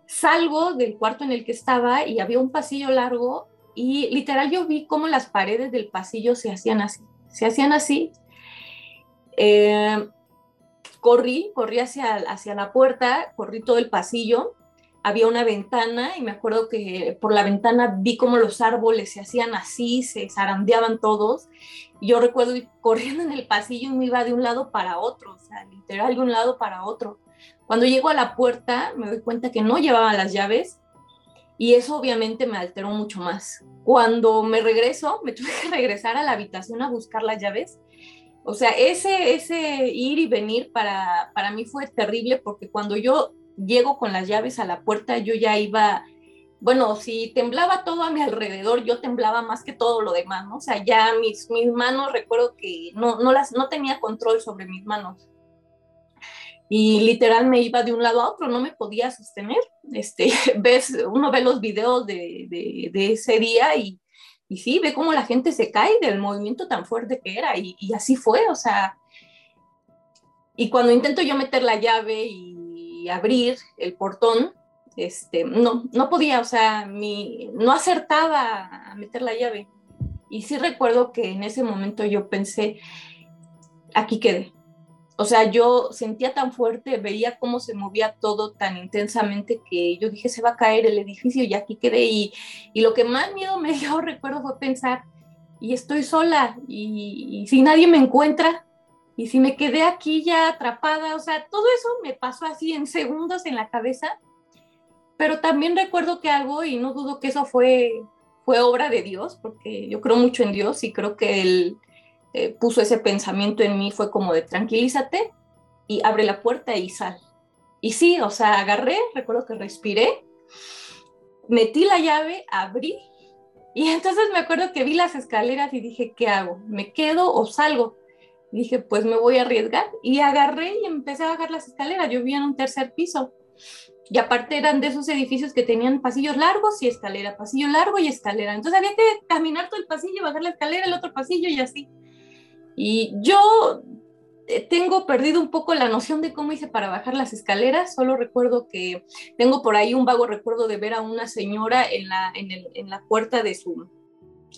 Salgo del cuarto en el que estaba y había un pasillo largo y literal yo vi cómo las paredes del pasillo se hacían así, se hacían así eh, corrí, corrí hacia, hacia la puerta, corrí todo el pasillo, había una ventana y me acuerdo que por la ventana vi como los árboles se hacían así, se zarandeaban todos. Yo recuerdo ir (laughs) corriendo en el pasillo y me iba de un lado para otro, o sea, literal de un lado para otro. Cuando llego a la puerta me doy cuenta que no llevaba las llaves y eso obviamente me alteró mucho más. Cuando me regreso, me (laughs) tuve que regresar a la habitación a buscar las llaves o sea, ese, ese ir y venir para, para mí fue terrible porque cuando yo llego con las llaves a la puerta, yo ya iba, bueno, si temblaba todo a mi alrededor, yo temblaba más que todo lo demás, ¿no? O sea, ya mis, mis manos, recuerdo que no, no, las, no tenía control sobre mis manos. Y literal me iba de un lado a otro, no me podía sostener. Este, (laughs) ves, uno ve los videos de, de, de ese día y y sí, ve cómo la gente se cae del movimiento tan fuerte que era y, así fue, o sea, y cuando intento yo meter la llave y abrir el portón, este, no, no podía, o sea, mi, no acertaba a meter la llave. Y sí recuerdo que en ese momento yo pensé, aquí quedé, o sea, yo sentía tan fuerte, veía cómo se movía todo tan intensamente que yo dije, se va a caer el edificio y aquí quedé. Y, y lo que más miedo me (laughs) dio, recuerdo, fue pensar, y estoy sola, y, si nadie me encuentra, y si me quedé aquí ya atrapada, o sea, todo eso me pasó así en segundos en la cabeza. Pero también recuerdo que algo, y no dudo que eso fue, fue obra de Dios, porque yo creo mucho en Dios y creo que el eh, puso ese pensamiento en mí fue como de tranquilízate y abre la puerta y sal. Y sí, o sea, agarré, recuerdo que respiré, metí la llave, abrí y (laughs) entonces me acuerdo que vi las escaleras y dije, ¿qué hago? ¿Me quedo o salgo? dije, pues me voy a arriesgar. Y agarré y empecé a bajar las escaleras. Yo vivía en un tercer piso. Y aparte eran de esos edificios que tenían pasillos largos y escalera, pasillo largo y escalera. Entonces había que caminar todo el pasillo, bajar la escalera, el otro pasillo y así. Y yo eh, tengo perdido un poco la noción de cómo hice para bajar las escaleras, solo recuerdo que tengo por ahí un vago recuerdo de ver a una señora en la, en la puerta de su,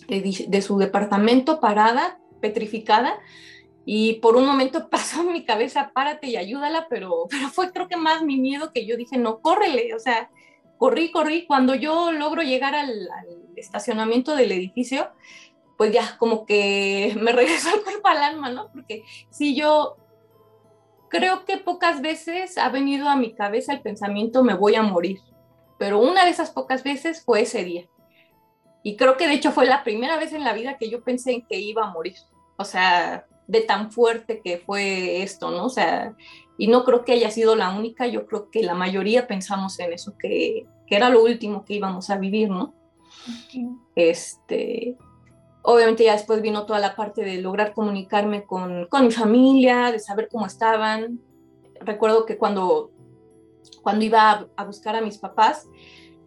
de su departamento parada, petrificada, y por un momento (laughs) pasó en mi cabeza, párate y ayúdala, pero, pero fue creo que más mi miedo que yo dije, no, córrele, o sea, corrí, corrí, cuando yo logro llegar al estacionamiento del edificio, pues ya como que me (laughs) regresó el cuerpo al alma, ¿no? Porque si yo creo que pocas veces ha venido a mi cabeza el pensamiento me voy a morir, pero una de esas pocas veces fue ese día. Y creo que de hecho fue la primera vez en la vida que yo pensé en que iba a morir. O sea, de tan fuerte que fue esto, ¿no? O sea, y no creo que haya sido la única, yo creo que la mayoría pensamos en eso, que, que era lo último que íbamos a vivir, ¿no? Este, Obviamente ya después vino toda la parte de lograr comunicarme con, con mi familia, de saber cómo estaban. Recuerdo que cuando, cuando iba a, buscar a mis papás,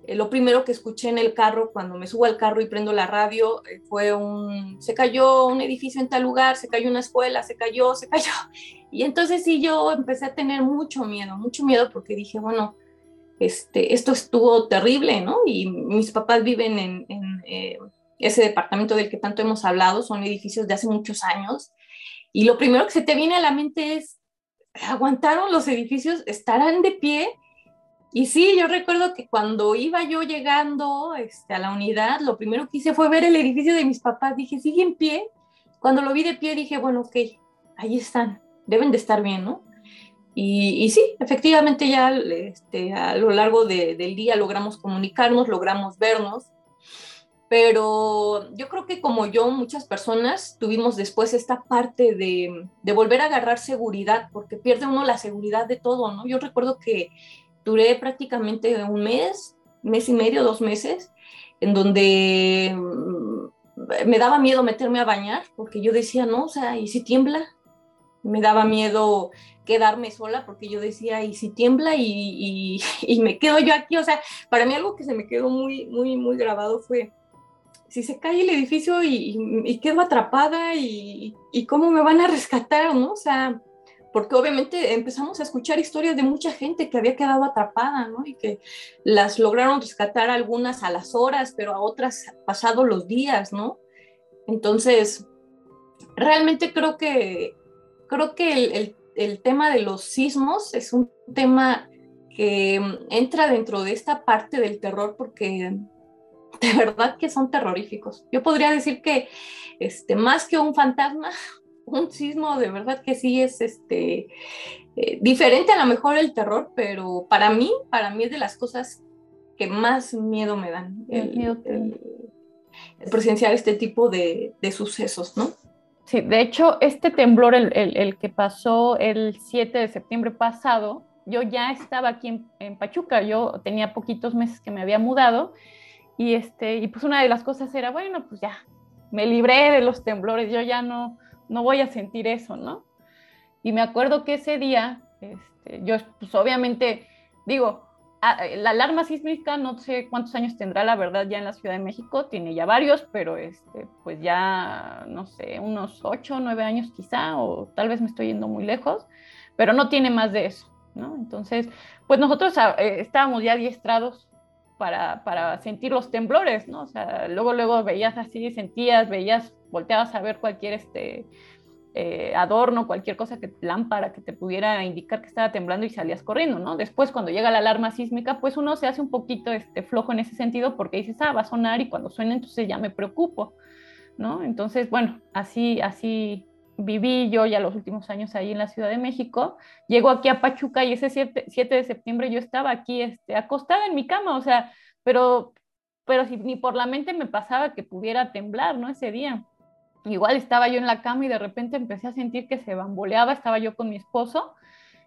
eh, lo primero que escuché en el carro, cuando me subo al carro y prendo la radio, eh, fue un, se cayó un edificio en tal lugar, se cayó una escuela, se cayó, se cayó. (laughs) Y entonces sí, yo empecé a tener mucho miedo, mucho miedo porque dije, bueno, este, esto estuvo terrible, ¿no? Y mis papás viven en, en eh, ese departamento del que tanto hemos hablado, son edificios de hace muchos años. Y lo primero que se te viene a la mente es, ¿aguantaron los edificios? ¿Estarán de pie? Y sí, yo recuerdo que cuando iba yo llegando este, a la unidad, lo primero que hice fue ver el edificio de mis papás. Dije, ¿sigue en pie? Cuando lo vi de pie dije, bueno, ok, ahí están, deben de estar bien, ¿no? Y, y sí, efectivamente ya este, a lo largo de, del día logramos comunicarnos, logramos vernos, pero yo creo que como yo, muchas personas tuvimos después esta parte de, de volver a agarrar seguridad, porque pierde uno la seguridad de todo, ¿no? Yo recuerdo que duré prácticamente un mes, mes y medio, dos meses, en donde mm, me daba miedo meterme a bañar, porque yo decía, no, o sea, ¿y si tiembla? Me daba miedo quedarme sola, porque yo decía, ¿y si tiembla? Y, y, (laughs) me quedo yo aquí, o sea, para mí algo que se me quedó muy, muy, muy grabado fue, si se cae el edificio y, y quedo atrapada y, y, cómo me van a rescatar, ¿no? O sea, porque obviamente empezamos a escuchar historias de mucha gente que había quedado atrapada, ¿no? Y que las lograron rescatar algunas a las horas, pero a otras pasado los días, ¿no? Entonces, realmente creo que, creo que el, el, tema de los sismos es un tema que entra dentro de esta parte del terror porque (laughs) de verdad que son terroríficos. Yo podría decir que este, más que un fantasma, (laughs) un sismo de verdad que sí es este, eh, diferente a lo mejor el terror, pero para mí, para mí es de las cosas que más miedo me dan el, presenciar este tipo de, de, sucesos, ¿no? Sí, de hecho, este temblor, el, el, que pasó el 7 de septiembre pasado, yo ya estaba aquí en, en, Pachuca, yo tenía poquitos meses que me había mudado y, este, y pues una de las cosas era, bueno, pues ya, me libré de los temblores, yo ya no, no voy a sentir eso, ¿no? Y me acuerdo que ese día, este, yo pues obviamente, digo, la alarma sísmica no sé cuántos años tendrá la verdad ya en la Ciudad de México, tiene ya varios, pero este, pues ya, no sé, unos ocho nueve años quizá, o tal vez me estoy yendo muy lejos, pero no tiene más de eso, ¿no? Entonces, pues nosotros eh, estábamos ya adiestrados para, para, sentir los temblores, ¿no? O sea, luego, luego veías así, sentías, veías volteabas a ver cualquier este, eh, adorno, cualquier cosa, que lámpara que te pudiera indicar que estaba temblando y salías corriendo, ¿no? Después, cuando llega la alarma sísmica, pues uno se hace un poquito este, flojo en ese sentido porque dices, ah, va a sonar y cuando suena, entonces ya me preocupo, ¿no? Entonces, bueno, así, así viví yo ya los últimos años ahí en la Ciudad de México. Llego aquí a Pachuca y ese 7, 7 de septiembre yo estaba aquí este, acostada en mi cama, o sea, pero, pero ni por la mente me pasaba que pudiera temblar, ¿no? Ese día igual estaba yo en la cama y de repente empecé a sentir que se bamboleaba, estaba yo con mi esposo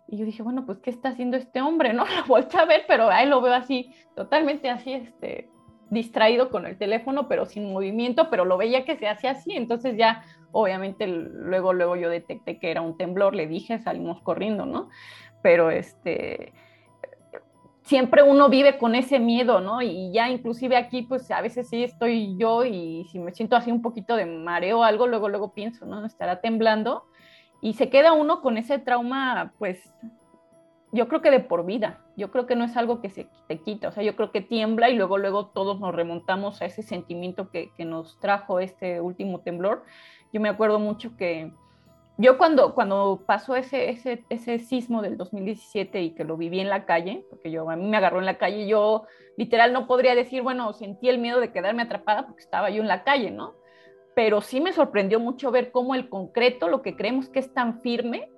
y yo dije, bueno, pues ¿qué está haciendo este hombre? No (laughs) lo volteé a ver, pero ahí lo veo así, totalmente así, este, distraído con el teléfono, pero sin movimiento, pero lo veía que se hacía así, entonces ya, obviamente, luego, luego yo detecté que era un temblor, le dije, salimos corriendo, ¿no? Pero este, siempre uno vive con ese miedo, ¿no? Y ya inclusive aquí, pues a veces sí estoy yo y si me siento así un poquito de mareo o algo, luego, luego pienso, ¿no? Estará temblando. Y se queda uno con ese trauma, pues yo creo que de por vida. Yo creo que no es algo que se te quita. O sea, yo creo que tiembla y luego, luego todos nos remontamos a ese sentimiento que, que nos trajo este último temblor. Yo me acuerdo mucho que yo cuando, cuando pasó ese, ese, ese sismo del 2017 y que lo viví en la calle, porque yo, a mí me agarró en la calle, yo literal no podría decir, bueno, sentí el miedo de quedarme atrapada porque estaba yo en la calle, ¿no? Pero sí me sorprendió mucho ver cómo el concreto, lo que creemos que es tan firme,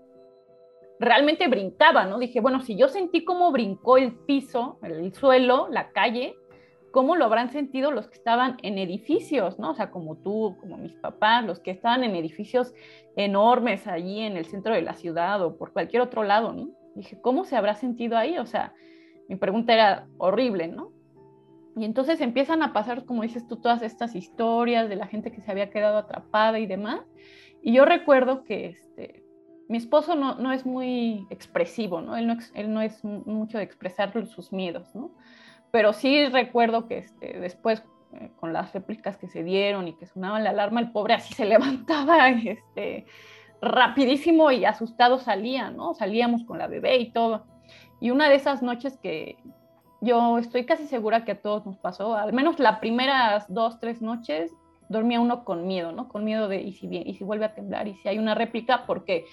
realmente brincaba, ¿no? Dije, bueno, si yo sentí cómo brincó el piso, el suelo, la calle, cómo lo habrán sentido los que estaban en edificios, ¿no? O sea, como tú, como mis papás, los que estaban en edificios enormes allí en el centro de la ciudad o por cualquier otro lado, ¿no? Dije, ¿cómo se habrá sentido ahí? O sea, mi pregunta era horrible, ¿no? Y entonces empiezan a pasar, como dices tú, todas estas historias de la gente que se había quedado atrapada y demás. Y yo recuerdo que este, mi esposo no, no es muy expresivo, ¿no? Él, ¿no? él no es mucho de expresar sus miedos, ¿no? pero sí recuerdo que este, después eh, con las réplicas que se dieron y que sonaba la alarma, el pobre así se (laughs) levantaba este, rapidísimo y asustado salía, ¿no? Salíamos con la bebé y todo. Y una de esas noches que yo estoy casi segura que a todos nos pasó, al menos las primeras dos, tres noches, dormía uno con miedo, ¿no? Con miedo de, ¿y si, y si vuelve a temblar? ¿Y si hay una réplica? Porque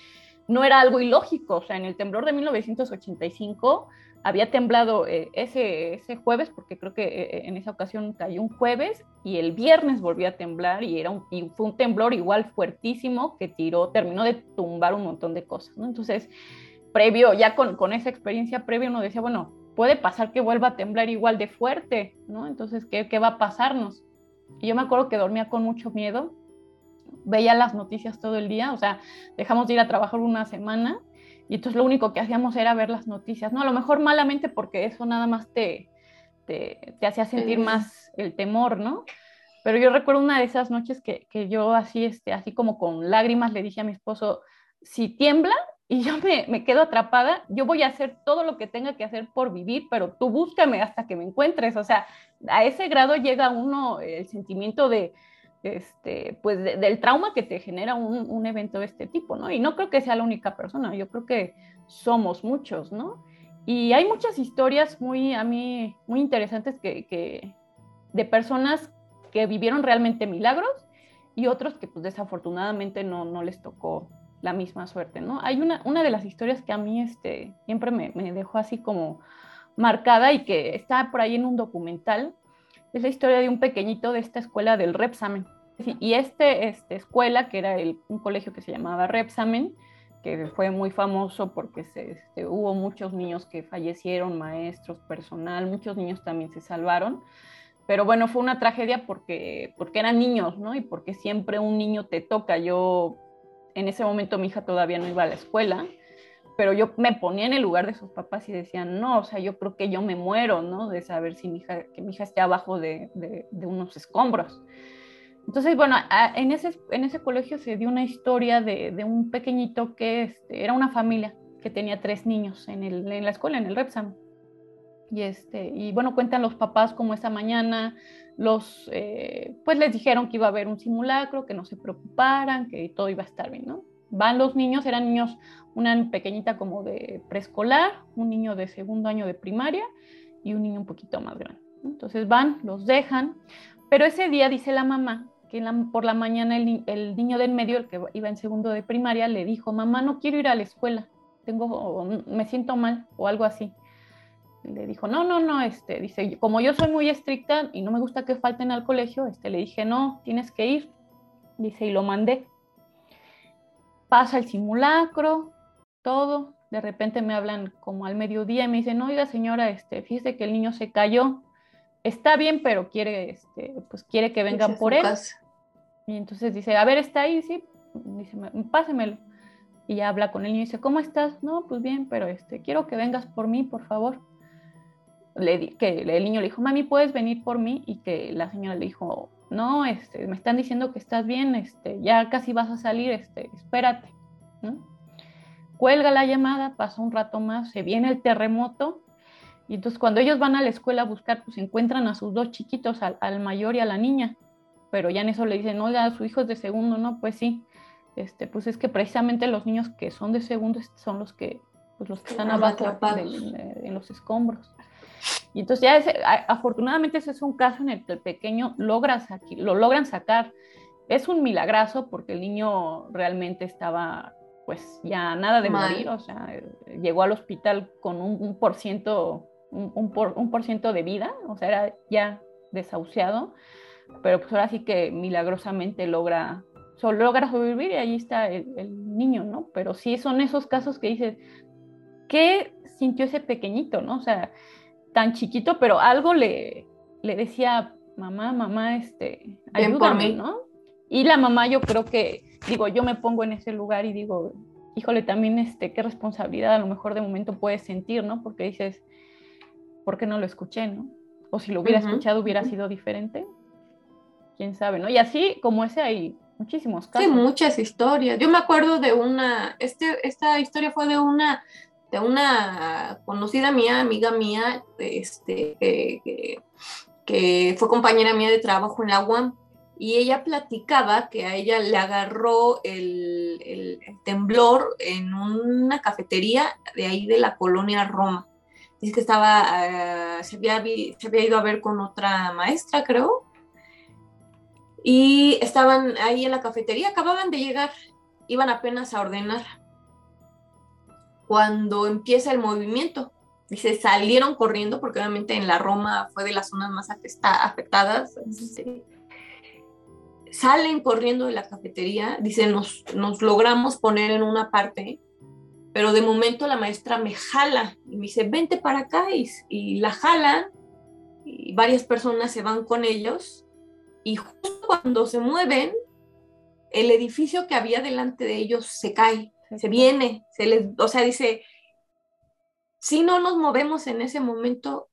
no era algo ilógico, o sea, en el temblor de 1985 había temblado eh, ese, ese, jueves, porque creo que eh, eh, en esa ocasión cayó un jueves, y el viernes volvió a temblar, y, era un, fue un temblor igual fuertísimo que tiró, terminó de tumbar un montón de cosas, ¿no? Entonces, previo, ya con, con esa experiencia previa, uno decía, bueno, puede pasar que vuelva a temblar igual de fuerte, ¿no? Entonces, ¿qué, qué va a pasarnos? Y yo me acuerdo que dormía con mucho miedo, veía las noticias todo el día, o sea, dejamos de ir a trabajar una semana y entonces lo único que hacíamos era ver las noticias, ¿no? A lo mejor malamente porque eso nada más te, te, te hacía sentir más el temor, ¿no? Pero yo recuerdo una de esas noches que, que, yo así, este, así como con lágrimas le dije a mi esposo, si tiembla y yo me, me, quedo atrapada, yo voy a hacer todo lo que tenga que hacer por vivir, pero tú búscame hasta que me encuentres. O sea, a ese grado llega uno el sentimiento de, este, pues del trauma que te genera un, un, evento de este tipo, ¿no? Y no creo que sea la única persona, yo creo que somos muchos, ¿no? Y hay muchas historias muy, a mí, muy interesantes que, que de personas que vivieron realmente milagros y otros que pues desafortunadamente no, no les tocó la misma suerte, ¿no? Hay una, una de las historias que a mí este, siempre me, me dejó así como marcada y que está por ahí en un documental, es la historia de un pequeñito de esta escuela del Repsamen. Y este, este escuela, que era el, un colegio que se llamaba Repsamen, que fue muy famoso porque se, este, hubo muchos niños que fallecieron, maestros, personal, muchos niños también se salvaron. Pero bueno, fue una tragedia porque, porque eran niños, ¿no? Y porque siempre un niño te toca. Yo, en ese momento mi hija todavía no iba a la escuela, pero yo me ponía en el lugar de sus papás y decían, no, o sea, yo creo que yo me muero, ¿no? De saber si mi hija, que mi hija esté abajo de, de, unos escombros. Entonces, bueno, en, ese, en ese colegio se dio una historia de, de un pequeñito que este, era una familia que tenía tres niños en, el, en la escuela, en el Repsam. Y, este, y bueno, cuentan los papás como esa mañana los, eh, pues les dijeron que iba a haber un simulacro, que no se preocuparan, que todo iba a estar bien, ¿no? Van los niños, eran niños una pequeñita como de preescolar, un niño de segundo año de primaria y un niño un poquito más grande. Entonces van, los dejan, pero ese día dice la mamá que por la mañana el, el, niño del medio, el que iba en segundo de primaria, le dijo, mamá, no quiero ir a la escuela, tengo, me siento mal o algo así. Le dijo, no, no, no, este, dice, como yo soy muy estricta y no me gusta que falten al colegio, este, le dije, no, tienes que ir. Dice, y lo mandé. Pasa el simulacro, todo. De repente me hablan como al mediodía y me dicen, oiga señora, este, fíjese que el niño se cayó. Está bien, pero quiere, este, pues quiere que vengan por él. Casa. Y entonces dice, a ver, ¿está ahí? Sí. Dice, pásemelo. Y ya habla con el niño y dice, ¿cómo estás? No, pues bien, pero este, quiero que vengas por mí, por favor. Le, que el niño le dijo, mami, ¿puedes venir por mí? Y que la señora le dijo, no, este, me están diciendo que estás bien, este, ya casi vas a salir, este, espérate, ¿no? cuelga la llamada, pasa un rato más, se viene el terremoto y entonces cuando ellos van a la escuela a buscar, pues encuentran a sus dos chiquitos, al, al mayor y a la niña, pero ya en eso le dicen, oiga, su hijo es de segundo, no, pues sí, este, pues es que precisamente los niños que son de segundo son los que, pues los que están abajo de, de, en los escombros. Y entonces ya ese, afortunadamente ese es un caso en el que el pequeño logra lo logran sacar. Es un milagrazo porque el niño realmente estaba pues ya nada de Mal. morir, o sea, llegó al hospital con un, un por ciento, un, un, por, un por ciento de vida, o sea, era ya desahuciado, pero pues ahora sí que milagrosamente logra, so, logra sobrevivir y ahí está el, el, niño, ¿no? Pero sí son esos casos que dices, ¿qué sintió ese pequeñito, ¿no? O sea, tan chiquito, pero algo le, le decía, mamá, mamá, este, ayúdame, ¿no? Y la mamá yo creo que digo, yo me pongo en ese lugar y digo, híjole, también este, qué responsabilidad a lo mejor de momento puedes sentir, ¿no? Porque dices, ¿por qué no lo escuché, no? O si lo hubiera uh -huh. escuchado hubiera sido diferente. Quién sabe, ¿no? Y así como ese hay muchísimos casos. Sí, muchas historias. Yo me acuerdo de una, este, esta historia fue de una de una conocida mía, amiga mía, este, que, fue compañera mía de trabajo en la UAM, y ella platicaba que a ella le agarró el, temblor en una cafetería de ahí de la colonia Roma. Dice que estaba, eh, se, había, se había ido a ver con otra maestra, creo, y estaban ahí en la cafetería, acababan de llegar, iban apenas a ordenar cuando empieza el movimiento. Dice, salieron corriendo, porque obviamente en la Roma fue de las zonas más afectadas. salen corriendo de la cafetería, dice, nos, nos logramos poner en una parte, pero de momento la maestra me jala y me dice, vente para acá, y, y la jalan, y varias personas se van con ellos, y justo cuando se mueven, el edificio que había delante de ellos se cae se viene, se les, o sea, dice, si no nos movemos en ese momento,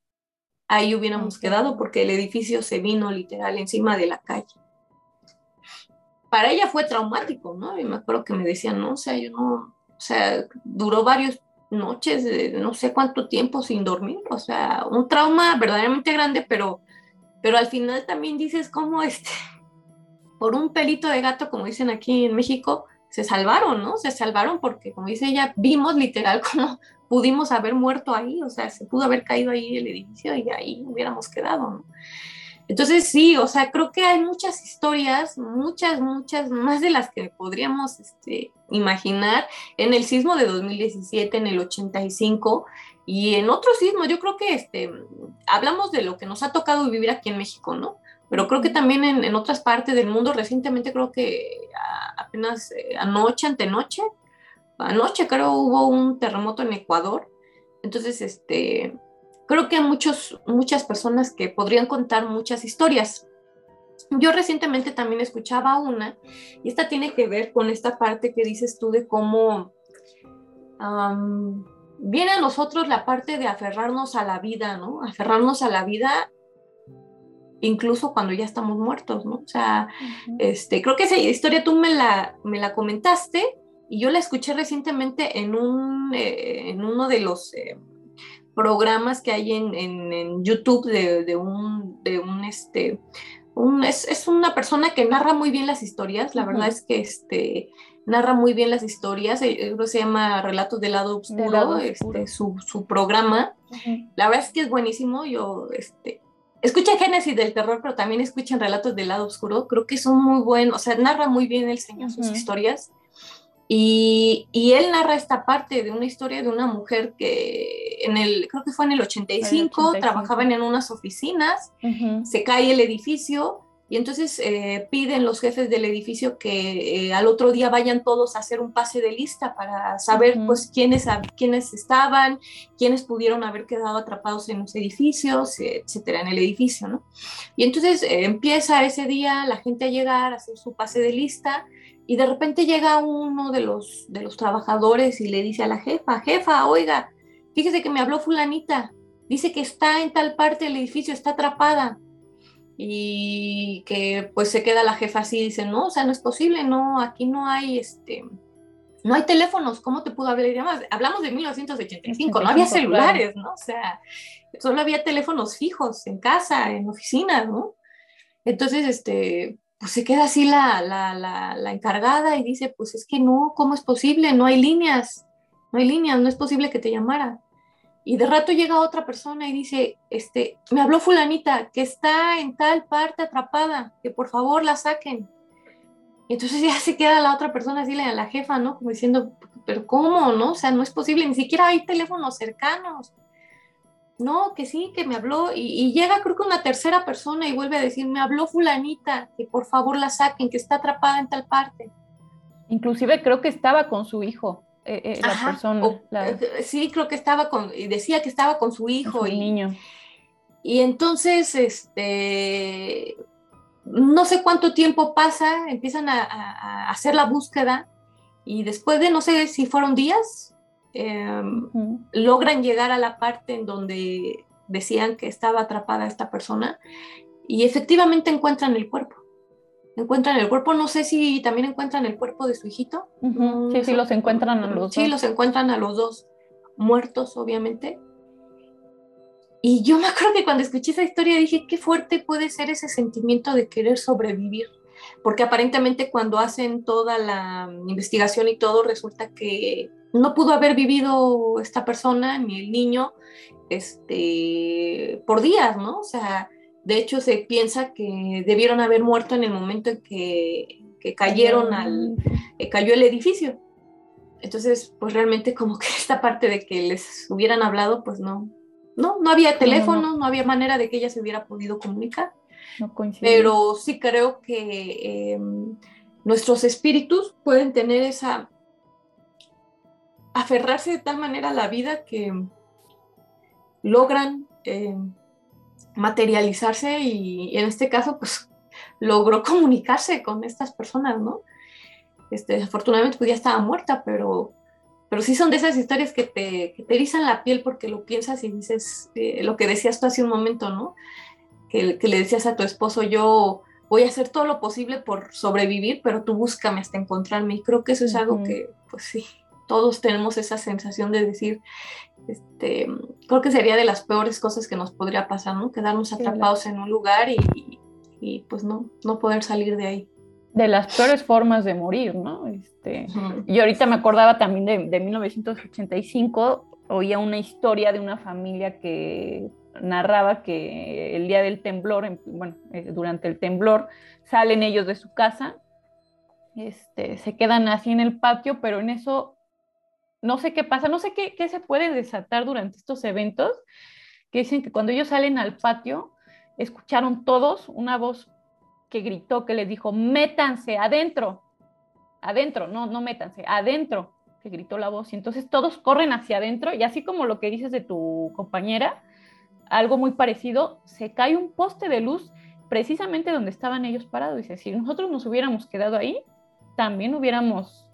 ahí hubiéramos quedado porque el edificio se vino literal encima de la calle. Para ella fue traumático, ¿no? Y me acuerdo que me decían, no, o sea, yo no, o sea, duró varias noches, no sé cuánto tiempo sin dormir, o sea, un trauma verdaderamente grande, pero, pero al final también dices como este, por un pelito de gato, como dicen aquí en México, se salvaron, ¿no? Se salvaron porque, como dice ella, vimos literal (laughs) cómo pudimos haber muerto ahí, o sea, se pudo haber caído ahí el edificio y ahí hubiéramos quedado, ¿no? Entonces sí, o sea, creo que hay muchas historias, muchas, muchas, más de las que podríamos este, imaginar en el sismo de 2017, en el 85 y en otros sismos. Yo creo que este, hablamos de lo que nos ha tocado vivir aquí en México, ¿no? Pero creo que también en, en otras partes del mundo, recientemente creo que apenas eh, anoche, antenoche, anoche creo hubo un terremoto en Ecuador. Entonces, este, creo que hay muchos, muchas personas que podrían contar muchas historias. Yo recientemente también escuchaba una, y esta tiene que ver con esta parte que dices tú de cómo viene a nosotros la parte de aferrarnos a la vida, ¿no? Aferrarnos a la vida incluso cuando ya estamos muertos, ¿no? O sea, este, creo que esa historia tú me la, me la comentaste y yo la escuché recientemente en, un, eh, en uno de los eh, programas que hay en, en, YouTube de, de, un, de un, este, un, es, es, una persona que narra muy bien las historias, la verdad es que este, narra muy bien las historias, eh, se llama Relatos del lado oscuro, Este, su, su, programa, la verdad es que es buenísimo, yo, este, escucha Génesis del terror, pero también escuchan relatos del lado oscuro. Creo que son muy buenos, o sea, narra muy bien el señor sus historias. Y, y, él narra esta parte de una historia de una mujer que en el, creo que fue en el 85, trabajaban en unas oficinas, se cae el edificio y entonces eh, piden los jefes del edificio que eh, al otro día vayan todos a hacer un pase de lista para saber pues quiénes, quiénes estaban, quiénes pudieron haber quedado atrapados en los edificios, etcétera, en el edificio, ¿no? Y entonces eh, empieza ese día la gente a llegar a hacer su pase de lista y de repente llega uno de los, de los trabajadores y le dice a la jefa, jefa, oiga, fíjese que me habló fulanita, dice que está en tal parte del edificio, está atrapada y que pues se queda la jefa así y dice, no, o sea, no es posible, no, aquí no hay este, no hay teléfonos, ¿cómo te pudo haber llamado? Hablamos de 1985, no había celulares, ¿no? O sea, solo había teléfonos fijos en casa, en oficinas, ¿no? Entonces, este, pues se queda así la, la, la, la encargada y dice, pues es que no, ¿cómo es posible? No hay líneas, no hay líneas, no es posible que te llamara. Y de rato llega otra persona y dice, este, me habló fulanita que está en tal parte atrapada, que por favor la saquen. Y entonces ya se queda la otra persona así, a la jefa, ¿no? Como diciendo, pero ¿cómo, no? O sea, no es posible, ni siquiera hay teléfonos cercanos. No, que sí, que me habló. Y, y llega creo que una tercera persona y vuelve a decir, me habló fulanita, que por favor la saquen, que está atrapada en tal parte. Inclusive creo que estaba con su hijo. Eh, eh, la persona. Eh, sí, creo que estaba con, y decía que estaba con su hijo. y, niño. Y entonces, este, no sé cuánto tiempo pasa, empiezan a, hacer la búsqueda y después de, no sé si fueron días, em, logran llegar a la parte en donde decían que estaba atrapada esta persona y efectivamente encuentran el cuerpo encuentran el cuerpo, no sé si también encuentran el cuerpo de su hijito. Sí, sí, los encuentran a los dos. Sí, los encuentran a los dos. muertos, obviamente. Y yo me acuerdo que cuando escuché esa historia dije, qué fuerte puede ser ese sentimiento de querer sobrevivir, porque aparentemente cuando hacen toda la investigación y todo, resulta que no pudo haber vivido esta persona ni el niño este, por días, ¿no? O sea, de hecho se piensa que debieron haber muerto en el momento en que, cayeron al, eh, cayó el edificio. Entonces, pues realmente como que (laughs) esta parte de que les hubieran hablado, pues no, no, no había teléfono, no, había manera de que ella se hubiera podido comunicar. No Pero sí creo que em, nuestros espíritus pueden tener esa, aferrarse de tal manera a la vida que logran em, materializarse y, en este caso, pues (laughs) logró (laughs) comunicarse con estas personas, ¿no? Este, desafortunadamente pues ya estaba muerta, pero, pero sí son de esas historias que te, que te erizan la piel porque lo piensas y dices eh, lo que decías tú hace un momento, ¿no? Que, que, le decías a tu esposo, yo voy a hacer todo lo posible por sobrevivir, pero tú búscame hasta encontrarme. Y creo que eso es algo que, pues sí, todos tenemos esa sensación de decir, este, creo que sería de las peores cosas que nos podría pasar, ¿no? Quedarnos atrapados en un lugar y, y, pues no, no poder salir de ahí. De las peores formas de morir, ¿no? Este, Y ahorita me acordaba también de, de 1985, oía una historia de una familia que narraba que el día del temblor, bueno, eh, durante el temblor, salen ellos de su casa, este, se quedan así en el patio, pero en eso no sé qué pasa, no sé qué, se puede desatar durante estos eventos, que dicen que cuando ellos salen al patio, escucharon todos una voz que gritó, que les dijo, métanse adentro, adentro, no, no métanse, adentro, que gritó la voz. Y entonces todos corren hacia adentro y así como lo que dices de tu compañera, algo muy parecido, se cae un poste de luz precisamente donde estaban ellos parados. Dice, si nosotros nos hubiéramos quedado ahí, también hubiéramos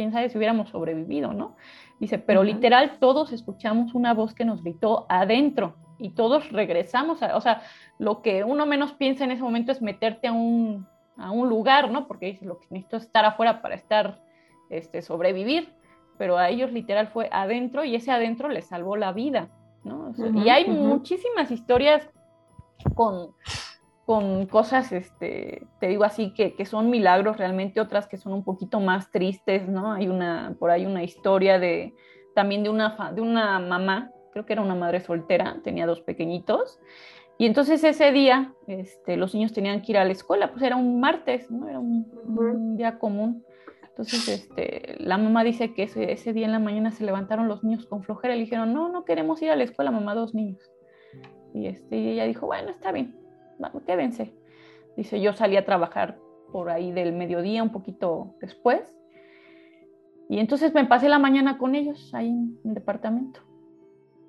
quién sabe si hubiéramos sobrevivido, ¿no? Dice, pero literal todos escuchamos una voz que nos gritó adentro y todos regresamos, a, o sea, lo que uno menos piensa en ese momento es meterte a un, a un lugar, ¿no? Porque dice, lo que necesito es estar afuera para estar, este, sobrevivir, pero a ellos literal fue adentro y ese adentro les salvó la vida, ¿no? y hay muchísimas historias con con cosas, este, te digo así, que, que, son milagros realmente, otras que son un poquito más tristes, ¿no? Hay una, por ahí una historia de, también de una, de una mamá, creo que era una madre soltera, tenía dos pequeñitos, y entonces ese día, este, los niños tenían que ir a la escuela, pues era un martes, ¿no? Era un, día común. Entonces, este, la mamá dice que ese, ese, día en la mañana se levantaron los niños con flojera y le dijeron, no, no queremos ir a la escuela, mamá, dos niños. Y, este, y ella dijo, bueno, está bien quédense. Dice, yo salí a trabajar por ahí del mediodía, un poquito después. Y entonces me pasé la mañana con ellos ahí en el departamento.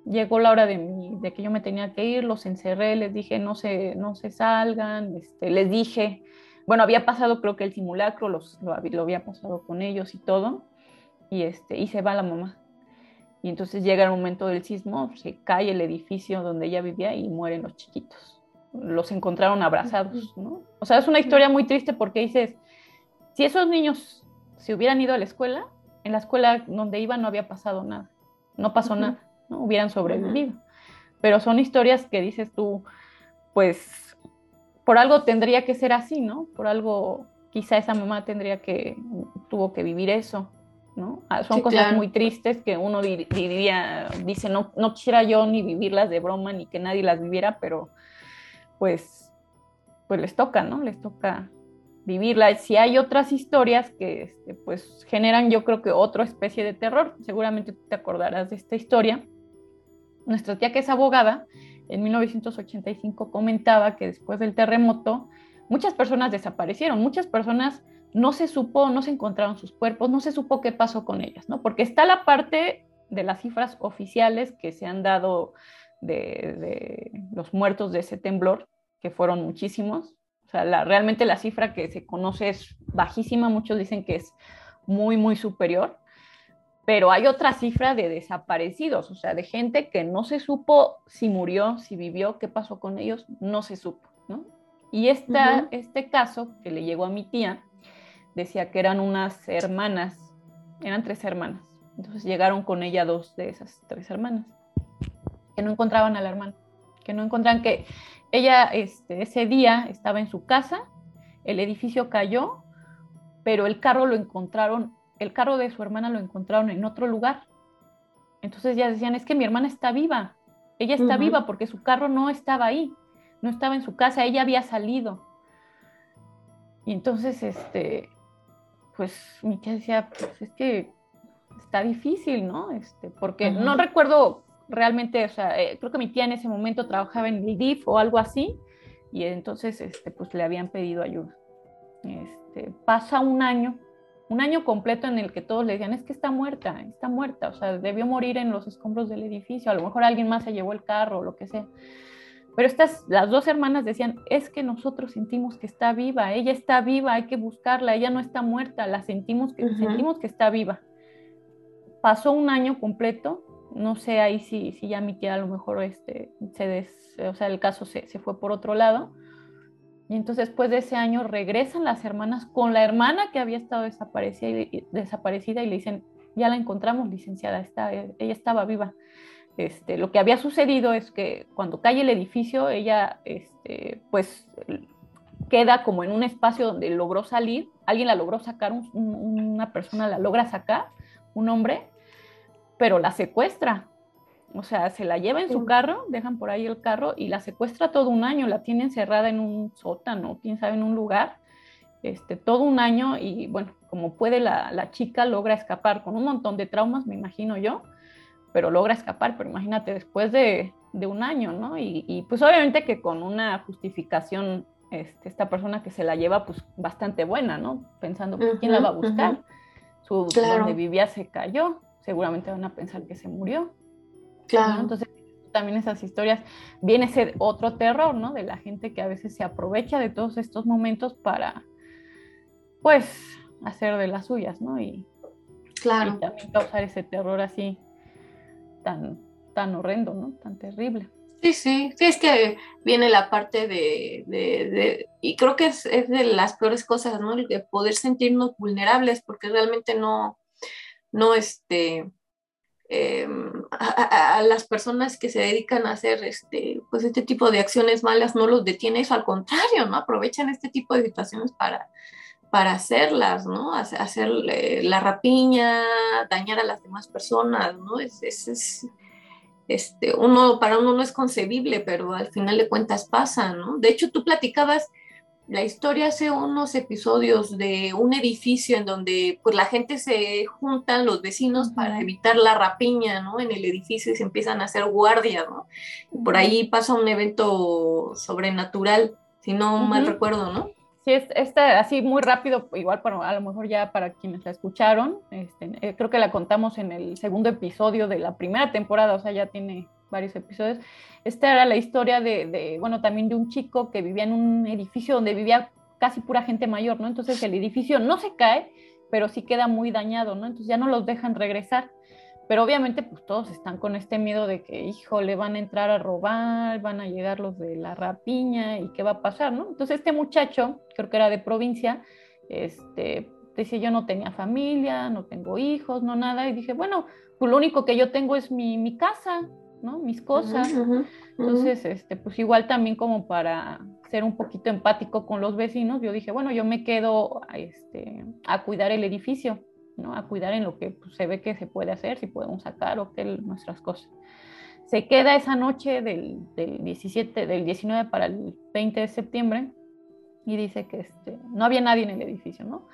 Llegó la hora de, de que yo me tenía que ir, los encerré, les dije no se, no se salgan, este, les dije, bueno, había pasado creo que el simulacro, los, lo, había pasado con ellos y todo, y, este, y se va la mamá. Y entonces llega el momento del sismo, se cae el edificio donde ella vivía y mueren los chiquitos los encontraron abrazados, ¿no? O sea, es una historia muy triste porque dices, si esos niños se hubieran ido a la escuela, en la escuela donde iban no había pasado nada, no pasó nada, ¿no? Hubieran sobrevivido. Pero son historias que dices tú, pues, por algo tendría que ser así, ¿no? Por algo, quizá esa mamá tendría que, tuvo que vivir eso, ¿no? Ah, son cosas muy tristes que uno diría, dice, no, no quisiera yo ni vivirlas de broma, ni que nadie las viviera, pero pues, pues les toca, ¿no? Les toca vivirla. Si hay otras historias que este, pues generan yo creo que otra especie de terror, seguramente te acordarás de esta historia. Nuestra tía que es abogada, en 1985 comentaba que después del terremoto muchas personas desaparecieron, muchas personas no se supo, no se encontraron sus cuerpos, no se supo qué pasó con ellas, ¿no? Porque está la parte de las cifras oficiales que se han dado de, de los muertos de ese temblor, que fueron muchísimos. O sea, la, realmente la cifra que se conoce es bajísima, muchos dicen que es muy, muy superior, pero hay otra cifra de desaparecidos, o sea, de gente que no se supo si murió, si vivió, qué pasó con ellos, no se supo, ¿no? Y esta, este caso que le llegó a mi tía, decía que eran unas hermanas, eran tres hermanas, Entonces llegaron con ella dos de esas tres hermanas, que no encontraban a la hermana, que no encontraban que ella este, ese día estaba en su casa, el edificio cayó, pero el carro lo encontraron, el carro de su hermana lo encontraron en otro lugar. Entonces ya decían, es que mi hermana está viva, ella está viva porque su carro no estaba ahí, no estaba en su casa, ella había salido. Y entonces, este, pues mi tía decía, pues es que está difícil, ¿no? Este, porque no recuerdo realmente, o sea, eh, creo que mi tía en ese momento trabajaba en el DIF o algo así, y entonces, este, pues le habían pedido ayuda. Este, pasa un año, un año completo en el que todos le decían, es que está muerta, está muerta, o sea, debió morir en los escombros del edificio, a lo mejor alguien más se llevó el carro o lo que sea. Pero estas, las dos hermanas decían, es que nosotros sentimos que está viva, ella está viva, hay que buscarla, ella no está muerta, la sentimos que, sentimos que está viva. Pasó un año completo, no sé ahí si, si ya mi tía a lo mejor este, se des, o sea, el caso se, se fue por otro lado. Y entonces después de ese año regresan las hermanas con la hermana que había estado desaparecida y, desaparecida y le dicen, ya la encontramos, licenciada, está, ella estaba viva. Este, lo que había sucedido es que cuando cae el edificio, ella este, pues queda como en un espacio donde logró salir, alguien la logró sacar, una persona la logra sacar, un hombre, pero la secuestra. O sea, se la lleva en su carro, dejan por ahí el carro y la secuestra todo un año, la tiene encerrada en un sótano, quién sabe, en un lugar, este, todo un año y bueno, como puede la, la chica logra escapar con un montón de traumas, me imagino yo, pero logra escapar, pero imagínate después de, de un año, ¿no? Y, y, pues obviamente que con una justificación, este, esta persona que se la lleva, pues bastante buena, ¿no? Pensando, pues, ¿quién la va a buscar? Su, Donde vivía se cayó, seguramente van a pensar que se murió. Claro. Entonces, también esas historias, viene a ser otro terror, ¿no? De la gente que a veces se aprovecha de todos estos momentos para, pues, hacer de las suyas, ¿no? Y, claro. y también causar ese terror así tan, tan horrendo, ¿no? Tan terrible. Sí, sí, sí, es que viene la parte de, de, y creo que es, es, de las peores cosas, ¿no? El de poder sentirnos vulnerables, porque realmente no, no, este, em, a, las personas que se dedican a hacer, este, pues este tipo de acciones malas no los detiene eso, al contrario, ¿no? Aprovechan este tipo de situaciones para, para hacerlas, ¿no? Hacer la rapiña, dañar a las demás personas, ¿no? Es, es, este, uno, para uno no es concebible, pero al final de cuentas pasa, ¿no? De hecho, tú platicabas la historia hace unos episodios de un edificio en donde pues la gente se juntan, los vecinos, para evitar la rapiña, ¿no? En el edificio y se empiezan a hacer guardia, ¿no? Por ahí pasa un evento sobrenatural, si no mal recuerdo, ¿no? Sí, esta así muy rápido, igual para, a lo mejor ya para quienes la escucharon, este, eh, creo que la contamos en el segundo episodio de la primera temporada, o sea, ya tiene varios episodios. Esta era la historia de, bueno, también de un chico que vivía en un edificio donde vivía casi pura gente mayor, ¿no? Entonces el edificio no se cae, pero sí queda muy dañado, ¿no? Entonces ya no los dejan regresar. Pero obviamente pues todos están con este miedo de que, hijo, le van a entrar a robar, van a llegar los de la rapiña y qué va a pasar, ¿no? Entonces este muchacho, creo que era de provincia, este, decía yo no tenía familia, no tengo hijos, no nada, y dije, bueno, pues lo único que yo tengo es mi, mi casa, ¿no? Mis cosas. Entonces, este, pues igual también como para ser un poquito empático con los vecinos, yo dije, bueno, yo me quedo este, a cuidar el edificio a cuidar en lo que pues, se ve que se puede hacer, si podemos sacar o que nuestras cosas. Se queda esa noche del, 17, del 19 para el 20 de septiembre y dice que este, no había nadie en el edificio, ¿no?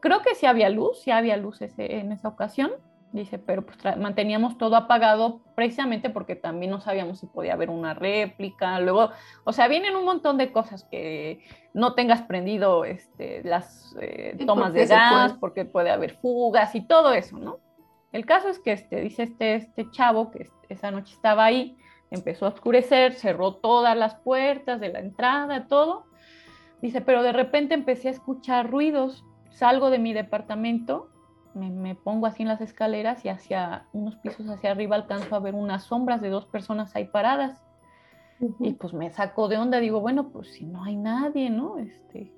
Creo que sí había luz, sí había luz en esa ocasión, Dice, pero pues manteníamos todo apagado precisamente porque también no sabíamos si podía haber una réplica. Luego, o sea, vienen un montón de cosas que no tengas prendido este, las eh, tomas de gas, porque puede haber fugas y todo eso, ¿no? El caso es que este, dice este, este chavo que esa noche estaba ahí, empezó a oscurecer, cerró todas las puertas de la entrada, todo. Dice, pero de repente empecé a escuchar ruidos, salgo de mi departamento me, pongo así en las escaleras y hacia unos pisos hacia arriba alcanzo a ver unas sombras de dos personas ahí paradas. Y pues me saco de onda, digo, bueno, pues si no hay nadie, ¿no? Este,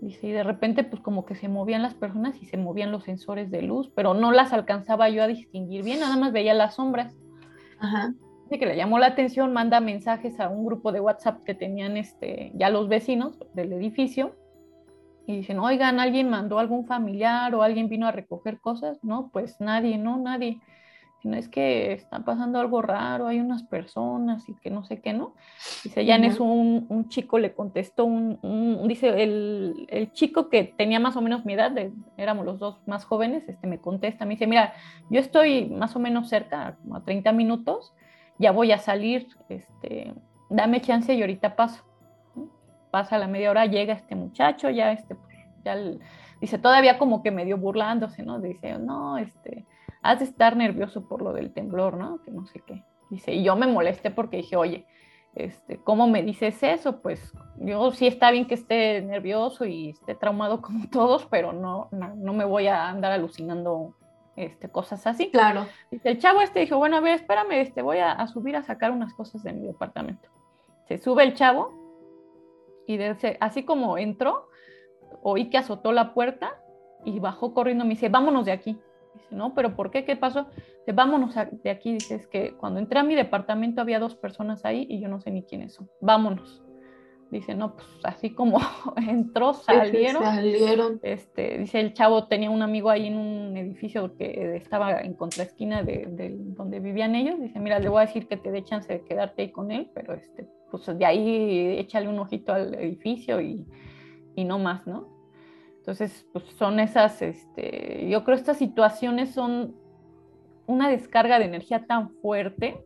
Dice, y de repente pues como que se movían las personas y se movían los sensores de luz, pero no las alcanzaba yo a distinguir bien, nada más veía las sombras. Ajá. Dice que le llamó la atención, manda mensajes a un grupo de WhatsApp que tenían este, ya los vecinos del edificio y dicen, oigan, ¿alguien mandó algún familiar o alguien vino a recoger cosas? No, pues nadie, no, nadie sino es que está pasando algo raro, hay unas personas y que no sé qué, ¿no? Dice, ya en eso un, chico le contestó, un, dice, el, el, chico que tenía más o menos mi edad, éramos los dos más jóvenes, este, me contesta, me dice, mira, yo estoy más o menos cerca, como a 30 minutos, ya voy a salir, este, dame chance y ahorita paso. Pasa la media hora, llega este muchacho, ya, este, ya, dice, todavía como que medio burlándose, ¿no? Dice, no, este has de estar nervioso por lo del temblor, ¿no? Que no sé qué. Dice, y yo me molesté porque dije, oye, este, ¿cómo me dices eso? Pues yo sí está bien que esté nervioso y esté traumado (laughs) como todos, pero no, no, me voy a andar alucinando este, cosas así. Claro. Dice, el chavo este dijo, bueno, a ver, espérame, este, voy a, subir a sacar unas cosas de mi departamento. Se sube el chavo y así como entró, oí que azotó la puerta y bajó corriendo, me dice, vámonos de aquí. Dice, no, pero ¿por qué? ¿Qué pasó? Dice, vámonos de aquí. Dice, es que cuando entré a mi departamento había dos personas ahí y yo no sé ni quiénes son. Vámonos. Dice, no, pues así como (laughs) entró, salieron. salieron. Este, dice, el chavo tenía un amigo ahí en un edificio que estaba en contraesquina de, de donde vivían ellos. Dice, mira, le voy a decir que te dé chance de quedarte ahí con él, pero este, pues de ahí échale un ojito al edificio y, y no más, ¿no? Entonces, pues son esas, este, yo creo estas situaciones son una descarga de energía tan fuerte,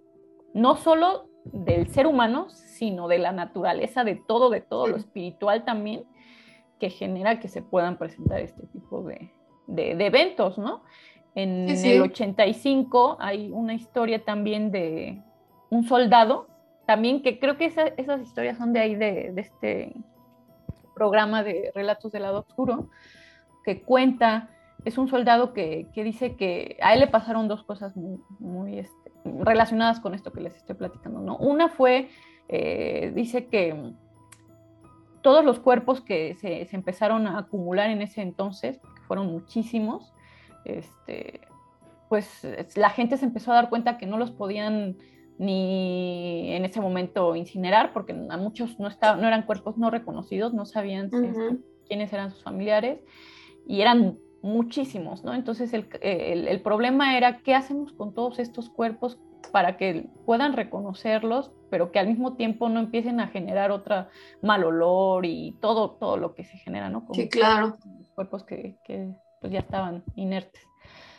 no solo del ser humano, sino de la naturaleza, de todo, de todo lo espiritual también, que genera que se puedan presentar este tipo de, eventos, ¿no? En el 85 hay una historia también de un soldado, también que creo que esas historias son de ahí, de, de este programa de Relatos del lado oscuro, que cuenta, es un soldado que, dice que a él le pasaron dos cosas muy, este, relacionadas con esto que les estoy platicando. ¿no? Una fue, eh, dice que todos los cuerpos que se, empezaron a acumular en ese entonces, que fueron muchísimos, este, pues la gente se empezó a dar cuenta que no los podían ni en ese momento incinerar, porque a muchos no, estaban, no eran cuerpos no reconocidos, no sabían este, quiénes eran sus familiares, y eran muchísimos, ¿no? Entonces el, el, problema era qué hacemos con todos estos cuerpos para que puedan reconocerlos, pero que al mismo tiempo no empiecen a generar otra mal olor y todo, todo lo que se genera, ¿no? sí, claro. Los cuerpos que, que pues ya estaban inertes.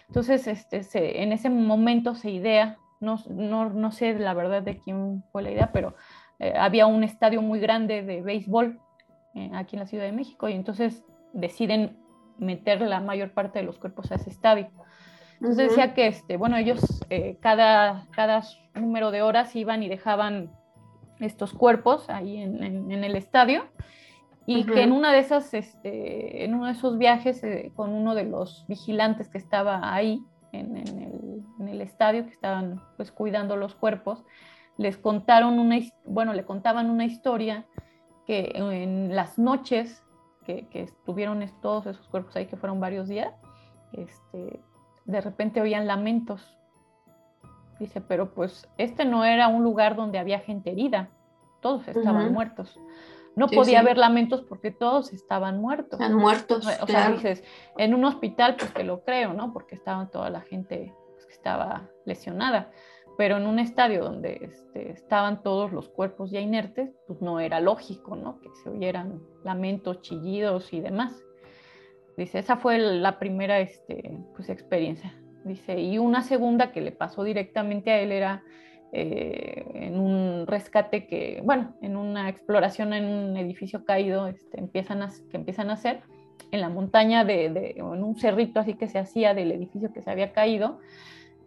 Entonces, este, se, en ese momento se idea no, no, no, sé la verdad de quién fue la idea, pero eh, había un estadio muy grande de béisbol eh, aquí en la Ciudad de México y entonces deciden meter la mayor parte de los cuerpos a ese estadio. Entonces decía que, este, bueno, ellos eh, cada, cada número de horas iban y dejaban estos cuerpos ahí en, en, el estadio. Y que en una de esas, este, en uno de esos viajes con uno de los vigilantes que estaba ahí, en, el, estadio que estaban pues cuidando los cuerpos, les contaron una, bueno, le contaban una historia que en las noches que, estuvieron todos esos cuerpos ahí, que fueron varios días, este, de repente oían lamentos. Dice, pero pues este no era un lugar donde había gente herida, todos estaban muertos no podía haber lamentos porque todos estaban muertos. Están muertos. O sea, dices, en un hospital, pues te lo creo, ¿no? Porque estaba toda la gente pues, que estaba lesionada. Pero en un estadio donde este, estaban todos los cuerpos ya inertes, pues no era lógico, ¿no? Que se oyeran lamentos, chillidos y demás. Dice, esa fue la primera este, pues, experiencia. Dice, y una segunda que le pasó directamente a él era eh, en un rescate que, bueno, en una exploración en un edificio caído este, empiezan que empiezan a hacer en la montaña de, en un cerrito así que se hacía del edificio que se había caído.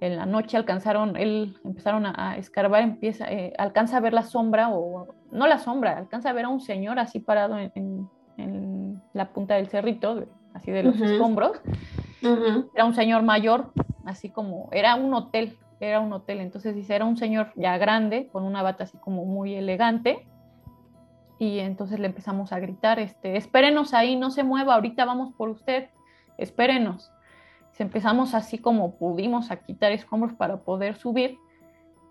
En la noche alcanzaron, él empezaron a, escarbar, empieza, eh, alcanza a ver la sombra, o no la sombra, alcanza a ver a un señor así parado en, la punta del cerrito, así de los escombros. Era un señor mayor, así como, era un hotel, era un hotel, entonces dice, era un señor ya grande, con una bata así como muy elegante, y entonces le empezamos a gritar, este, espérenos ahí, no se mueva, ahorita vamos por usted, espérenos. Empezamos así como pudimos a quitar escombros para poder subir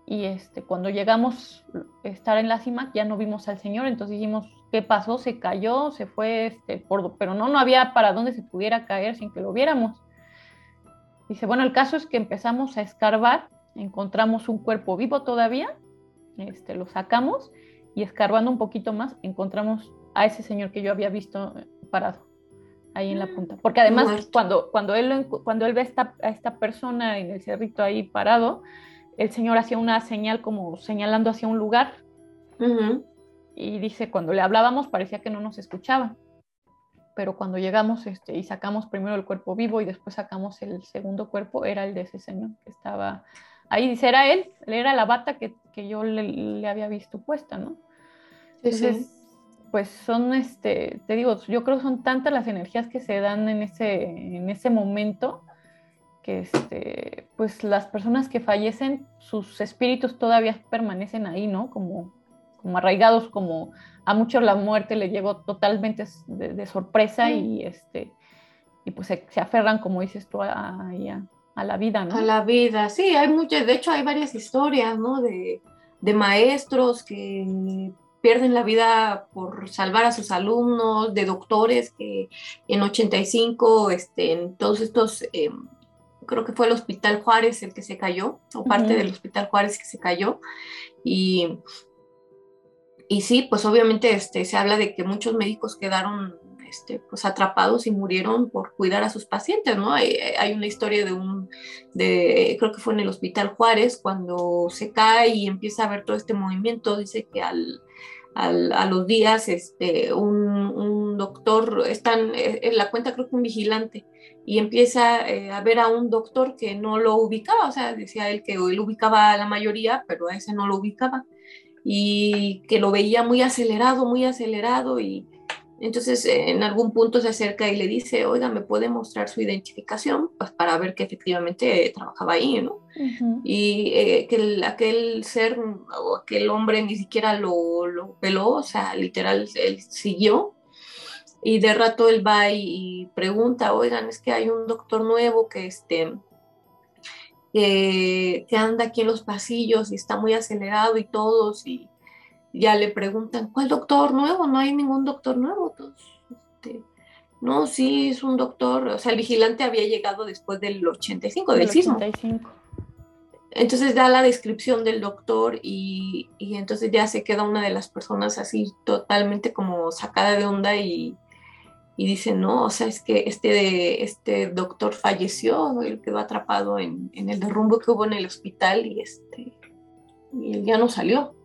y este, cuando llegamos a estar en la cima ya no vimos al señor, entonces dijimos, ¿qué pasó? Se cayó, se fue, este, por, pero no, no había para dónde se pudiera caer sin que lo viéramos. Dice, bueno, el caso es que empezamos a escarbar, encontramos un cuerpo vivo todavía, este, lo sacamos y escarbando un poquito más encontramos a ese señor que yo había visto parado ahí en la punta. Porque además cuando, cuando, él, cuando él ve esta, a esta persona en el cerrito ahí parado, el señor hacía una señal como señalando hacia un lugar. Y dice, cuando le hablábamos parecía que no nos escuchaba. Pero cuando llegamos este, y sacamos primero el cuerpo vivo y después sacamos el segundo cuerpo, era el de ese señor que estaba ahí. Dice, era él, era la bata que, que yo le, le, había visto puesta, ¿no? Entonces, pues son, este, te digo, yo creo que son tantas las energías que se dan en ese, en ese momento que este, pues las personas que fallecen, sus espíritus todavía permanecen ahí, ¿no? Como, como arraigados, como a muchos la muerte le llegó totalmente de, sorpresa y este y pues se, aferran, como dices tú, a, a, la vida, ¿no? A la vida, sí, hay muchas, de hecho hay varias historias, ¿no? De, de maestros que pierden la vida por salvar a sus alumnos, de doctores que en 85, este, en todos estos em, creo que fue el Hospital Juárez el que se cayó, o parte del Hospital Juárez que se cayó. Y, y sí, pues obviamente este, se habla de que muchos médicos quedaron este, pues atrapados y murieron por cuidar a sus pacientes, ¿no? Hay, hay, una historia de un, de, creo que fue en el Hospital Juárez, cuando se cae y empieza a ver todo este movimiento, dice que al, a los días este, un, doctor, están eh, en la cuenta creo que un vigilante, y empieza eh, a ver a un doctor que no lo ubicaba, o sea, decía él que él ubicaba a la mayoría, pero a ese no lo ubicaba, y que lo veía muy acelerado, muy acelerado, y entonces, en algún punto se acerca y le dice, oiga, ¿me puede mostrar su identificación? Pues para ver que efectivamente trabajaba ahí, ¿no? Y eh, que aquel ser o aquel hombre ni siquiera lo, lo peló, o sea, literal, él siguió. Y de rato él va y, pregunta, oigan, es que hay un doctor nuevo que, este, que, que anda aquí en los pasillos y está muy acelerado y todos, y ya le preguntan, ¿cuál doctor nuevo? No hay ningún doctor nuevo. Este, no, sí, es un doctor, o sea, el vigilante había llegado después del 85, del, sismo. 85. Entonces da la descripción del doctor y, y, entonces ya se queda una de las personas así totalmente como sacada de onda y, y dice, no, o sea, es que este, este doctor falleció, él quedó atrapado en, en el derrumbe que hubo en el hospital y, este, y él ya no salió.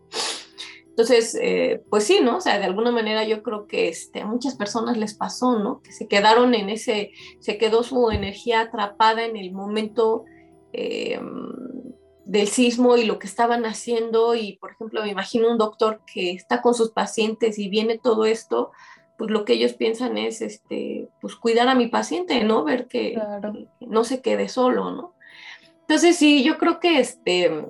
Entonces, eh, pues sí, ¿no? O sea, de alguna manera yo creo que este, a muchas personas les pasó, ¿no? Que se quedaron en ese, se quedó su energía atrapada en el momento eh, del sismo y lo que estaban haciendo. Y, por ejemplo, me imagino un doctor que está con sus pacientes y viene todo esto, pues lo que ellos piensan es, este, pues cuidar a mi paciente, ¿no? Ver que, que no se quede solo, ¿no? Entonces, sí, yo creo que este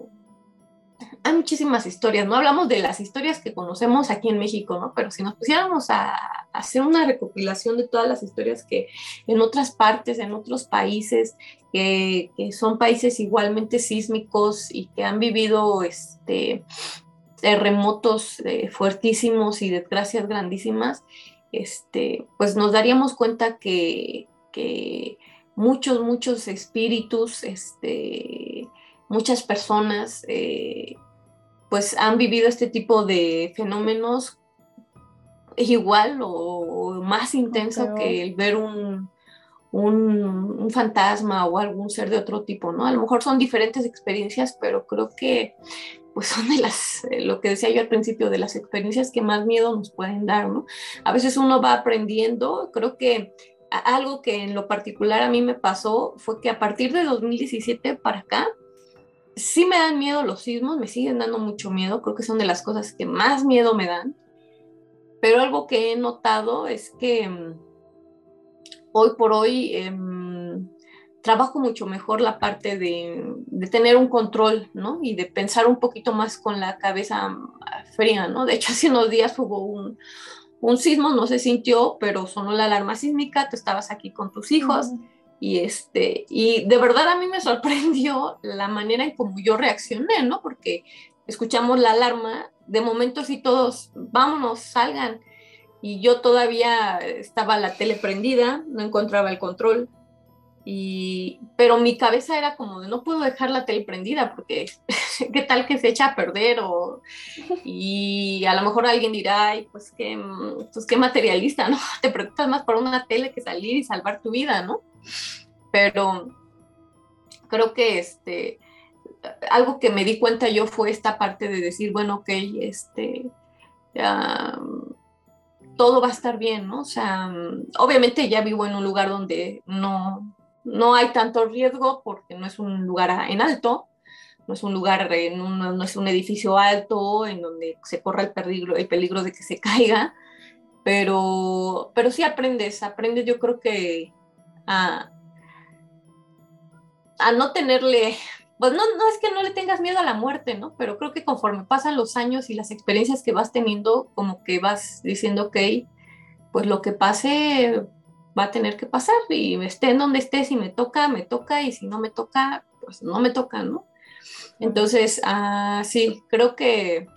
hay muchísimas historias, ¿no? Hablamos de las historias que conocemos aquí en México, ¿no? Pero si nos pusiéramos a, hacer una recopilación de todas las historias que en otras partes, en otros países, que, son países igualmente sísmicos y que han vivido este, terremotos eh, fuertísimos y desgracias grandísimas, este, pues nos daríamos cuenta que, que muchos, muchos espíritus, este, muchas personas eh, pues han vivido este tipo de fenómenos igual o, más intenso que el ver un, un, fantasma o algún ser de otro tipo, ¿no? A lo mejor son diferentes experiencias, pero creo que pues (laughs) son de las, eh, lo que decía yo al principio, de las experiencias que más miedo nos pueden dar, ¿no? A veces uno va aprendiendo, creo que algo que en lo particular a mí me pasó fue que a partir de 2017 para acá, sí me dan miedo los sismos, me siguen dando mucho miedo, creo que son de las cosas que más miedo me dan, pero algo que he notado es que mm, hoy por hoy em, trabajo mucho mejor la parte de, tener un control, ¿no? Y de pensar un poquito más con la cabeza fría, ¿no? De hecho, (laughs) hace unos días hubo un, un sismo, no se sintió, pero sonó la alarma sísmica, tú estabas aquí con tus hijos. Y, este, y de verdad a mí me sorprendió la manera en cómo yo reaccioné, ¿no? Porque escuchamos la alarma, de momento sí todos, vámonos, salgan. Y yo todavía estaba la tele prendida, no encontraba el control. Y, pero mi cabeza era como de no puedo dejar la tele prendida porque (laughs) qué tal que se echa a perder o y a lo mejor alguien dirá ay pues qué pues qué materialista (laughs) no te preocupas más por una tele que salir y salvar tu vida no pero creo que este algo que me di cuenta yo fue esta parte de decir bueno ok este todo va a estar bien, ¿no? O sea, obviamente ya vivo en un lugar donde no, no hay tanto riesgo porque no es un lugar en alto, no es un lugar, en no es un edificio alto en donde se corra el peligro, el peligro de que se caiga, pero, pero sí aprendes, aprendes yo creo que a, a no tenerle, pues no, no es que no le tengas miedo a la muerte, ¿no? Pero creo que conforme pasan los años y las experiencias que vas teniendo, como que vas diciendo, ok, pues lo que pase, va a tener que pasar y esté en donde esté, si me toca, me toca y si no me toca, pues no me toca, ¿no? Entonces, ah, sí, creo que,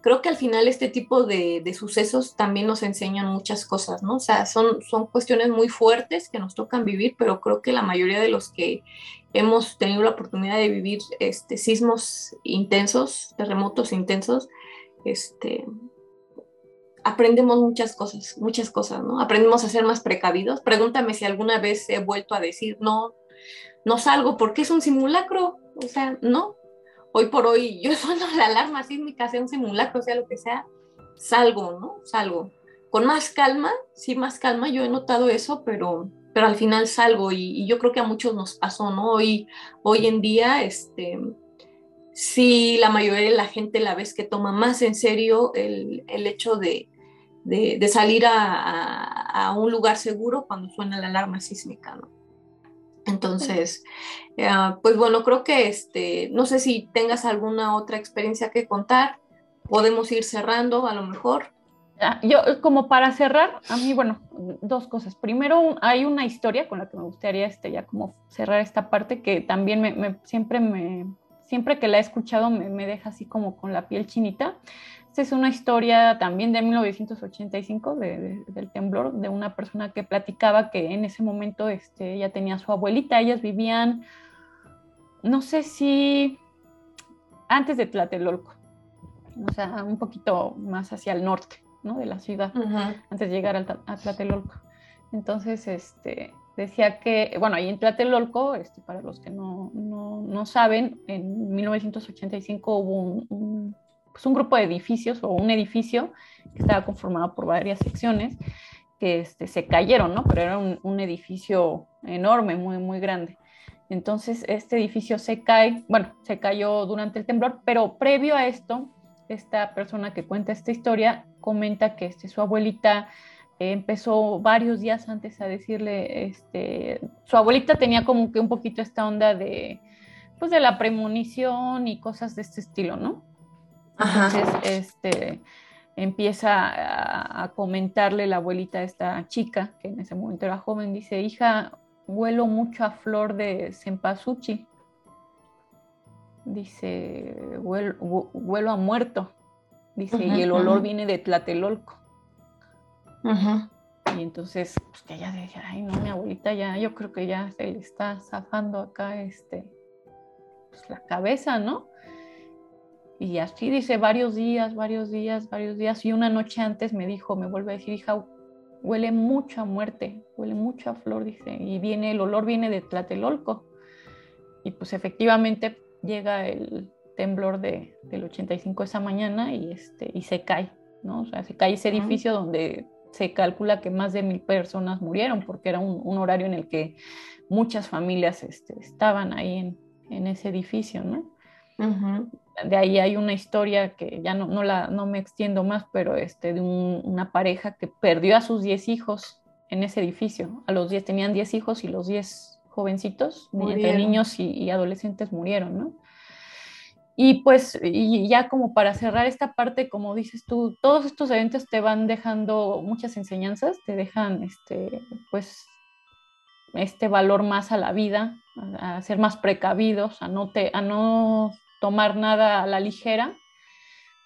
creo que al final este tipo de, de, sucesos también nos enseñan muchas cosas, ¿no? O sea, son, son cuestiones muy fuertes que nos tocan vivir, pero creo que la mayoría de los que hemos tenido la oportunidad de vivir este, sismos intensos, terremotos intensos, este, aprendemos muchas cosas, muchas cosas, ¿no? Aprendemos a ser más precavidos. Pregúntame si alguna vez he vuelto a decir, no, no salgo porque es un simulacro. O sea, no. Hoy por hoy (laughs) yo sueno la alarma sísmica, sea un simulacro, sea lo que sea, salgo, ¿no? Salgo. Con más calma, sí, más calma, yo he notado eso, pero, pero al final salgo y, yo creo que a muchos nos pasó, ¿no? Hoy, hoy en día, este, sí la mayoría de la gente la vez que toma más en serio el, el hecho de, de, salir a, a, un lugar seguro cuando suena la alarma sísmica, ¿no? Entonces, uh, pues bueno, creo que este, no sé si tengas alguna otra experiencia que contar, podemos ir cerrando a lo mejor. Ah, yo, como para cerrar, a mí, bueno, dos cosas. Primero, hay una historia con la que me gustaría este, ya como cerrar esta parte que también me, me, siempre me, siempre que la he escuchado me, me, deja así como con la piel chinita. Esta es una historia también de 1985 de, de, del temblor, de una persona que platicaba que en ese momento este, ella tenía a su abuelita, ellas vivían, no sé si antes de Tlatelolco, o sea, un poquito más hacia el norte ¿no? de la ciudad, uh -huh. antes de llegar a, a Tlatelolco. Entonces, este, decía que, bueno, ahí en Tlatelolco, este, para los que no, no, no saben, en 1985 hubo un, un, pues un, grupo de edificios o un edificio que estaba conformado por varias secciones que este, se cayeron, ¿no? Pero era un, edificio enorme, muy, muy grande. Entonces, este edificio se cae, bueno, se cayó durante el temblor, pero previo a esto, esta persona que cuenta esta historia comenta que este, su abuelita empezó varios días antes a decirle, este, su abuelita tenía como que un poquito esta onda de, pues de la premonición y cosas de este estilo, ¿no? Ajá. Entonces, este, empieza a, a, comentarle la abuelita a esta chica, que en ese momento era joven, dice, hija, huelo mucho a flor de cempasúchil. Dice, huelo, huelo a muerto. Dice, uh -huh, y el olor uh -huh. viene de Tlatelolco. Uh -huh. Y entonces, pues que ella decía, ay, no, mi abuelita ya, yo creo que ya se le está zafando acá este, pues la cabeza, ¿no? Y así dice, varios días, varios días, varios días. Y una noche antes me dijo, me vuelve a decir, hija, huele mucho a muerte, huele mucho a flor, dice, y viene, el olor viene de Tlatelolco. Y pues efectivamente llega el temblor de, del 85 esa mañana y, este, y se cae, ¿no? O sea, se cae ese edificio donde se calcula que más de mil personas murieron porque era un, un horario en el que muchas familias este, estaban ahí en, en, ese edificio, ¿no? Uh -huh. De ahí hay una historia que ya no, no, la, no me extiendo más, pero este, de un, una pareja que perdió a sus 10 hijos en ese edificio. A los 10 tenían 10 hijos y los 10 jovencitos, entre niños y, adolescentes murieron, ¿no? Y pues, y ya como para cerrar esta parte, como dices tú, todos estos eventos te van dejando muchas enseñanzas, te dejan, este, pues, este valor más a la vida, a, ser más precavidos, a no, te, a no tomar nada a la ligera.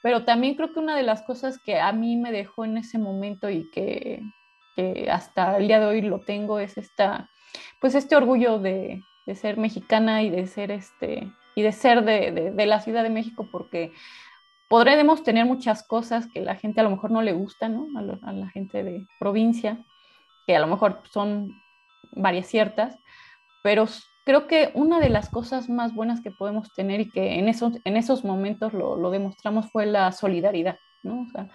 Pero también creo que una de las cosas que a mí me dejó en ese momento y que, hasta el día de hoy lo tengo es esta, pues este orgullo de, ser mexicana y de ser este y de ser de, la Ciudad de México porque podremos tener muchas cosas que la gente a lo mejor no le gusta, ¿no? A la gente de provincia, que a lo mejor son varias ciertas, pero creo que una de las cosas más buenas que podemos tener y que en esos, en esos momentos lo, lo demostramos fue la solidaridad, ¿no? O sea,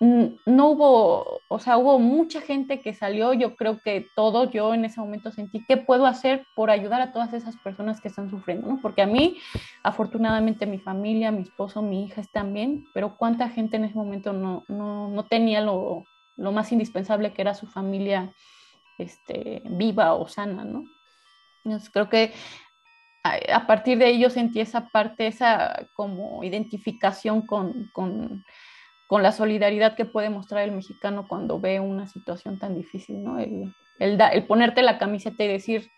no hubo, o sea, hubo mucha gente que salió, yo creo que todo, yo en ese momento sentí, ¿qué puedo hacer por ayudar a todas esas personas que están sufriendo? ¿no? Porque a mí, afortunadamente, mi familia, mi esposo, mi hija están bien, pero ¿cuánta gente en ese momento no, no, no tenía lo, lo, más indispensable que era su familia este, viva o sana, ¿no? Entonces creo que a, partir de ello sentí esa parte, esa como identificación con, con con la solidaridad que puede mostrar el mexicano cuando ve una situación tan difícil, ¿no? El, el, ponerte la camiseta y decir,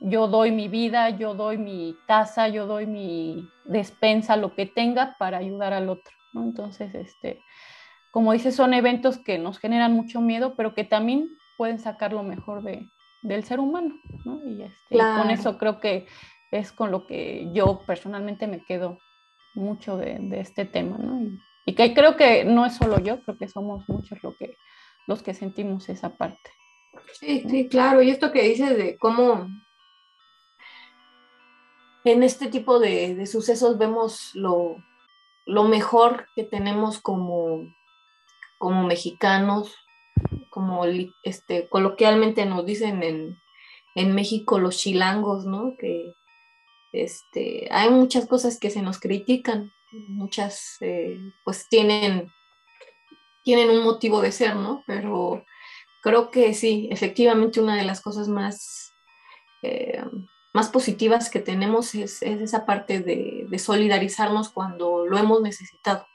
yo doy mi vida, yo doy mi casa, yo doy mi despensa, lo que tenga para ayudar al otro. Entonces, este, como dices, son eventos que nos generan mucho miedo, pero que también pueden sacar lo mejor de, del ser humano, ¿no? Y, este, con eso creo que es con lo que yo personalmente me quedo mucho de, de este tema, ¿no? Y, y que creo que no es solo yo, creo que somos muchos lo que, los que sentimos esa parte. Sí, sí, claro. Y esto que dices de cómo en este tipo de, sucesos vemos lo, mejor que tenemos como, como mexicanos, como este, coloquialmente nos dicen en, en México los chilangos, ¿no? Que este, hay muchas cosas que se nos critican, muchas eh, pues tienen, tienen un motivo de ser, ¿no? Pero creo que sí, efectivamente una de las cosas más, eh, más positivas que tenemos es, esa parte de, solidarizarnos cuando lo hemos necesitado.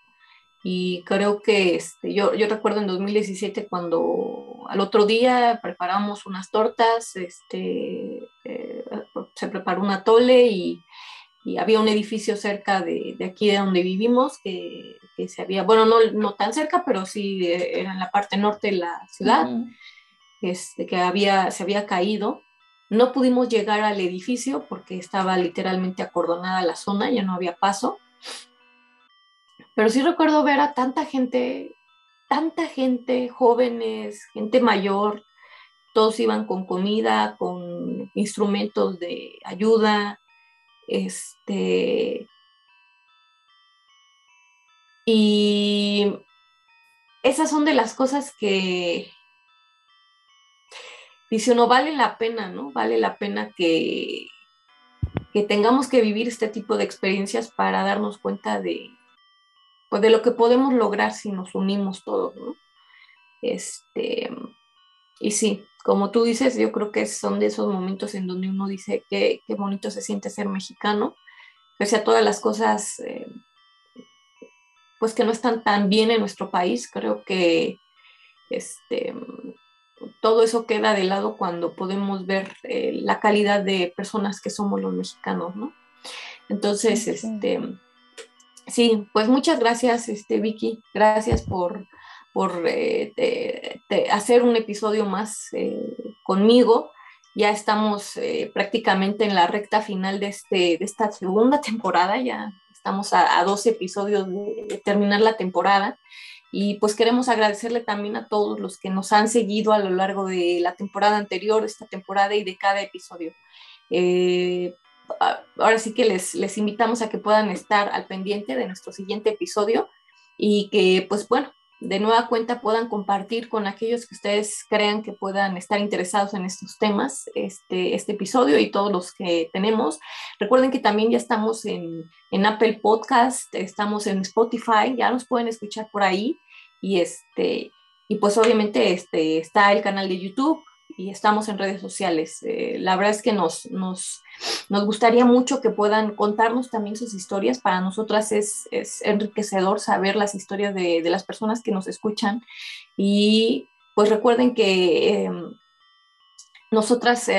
Y creo que este, yo, yo recuerdo en 2017 cuando al otro día preparamos unas tortas, este, eh, se preparó una tole y, y había un edificio cerca de, de aquí de donde vivimos que, que, se había, bueno, no, no tan cerca, pero sí eh, era en la parte norte de la ciudad, este, que había, se había caído. No pudimos llegar al edificio porque estaba literalmente acordonada la zona, ya no había paso. Pero sí recuerdo ver a tanta gente, tanta gente, jóvenes, gente mayor, todos iban con comida, con instrumentos de ayuda, este, y esas son de las cosas que dice uno, vale la pena, ¿no? Vale la pena que, que tengamos que vivir este tipo de experiencias para darnos cuenta de, de lo que podemos lograr si nos unimos todos, ¿no? Este, y sí, como tú dices, yo creo que son de esos momentos en donde uno dice que qué bonito se siente ser mexicano, pese a todas las cosas eh, pues que no están tan bien en nuestro país, creo que este, todo eso queda de lado cuando podemos ver eh, la calidad de personas que somos los mexicanos, ¿no? Entonces, este, sí, pues muchas gracias, este, Vicky, gracias por por eh, hacer un episodio más eh, conmigo. Ya estamos eh, prácticamente en la recta final de, este, de esta segunda temporada, ya estamos a, dos episodios de, terminar la temporada. Y pues queremos agradecerle también a todos los que nos han seguido a lo largo de la temporada anterior, esta temporada y de cada episodio. Ahora sí que les, les invitamos a que puedan estar al pendiente de nuestro siguiente episodio y que pues bueno, de nueva cuenta puedan compartir con aquellos que ustedes crean que puedan estar interesados en estos temas, este, este episodio y todos los que tenemos. Recuerden que también ya estamos en, en Apple Podcast, estamos en Spotify, ya nos pueden escuchar por ahí y este y pues obviamente este, está el canal de YouTube y estamos en redes sociales. Eh, la verdad es que nos, nos, nos, gustaría mucho que puedan contarnos también sus historias. Para nosotras es, es enriquecedor saber las historias de, de, las personas que nos escuchan y pues recuerden que... Eh, nosotras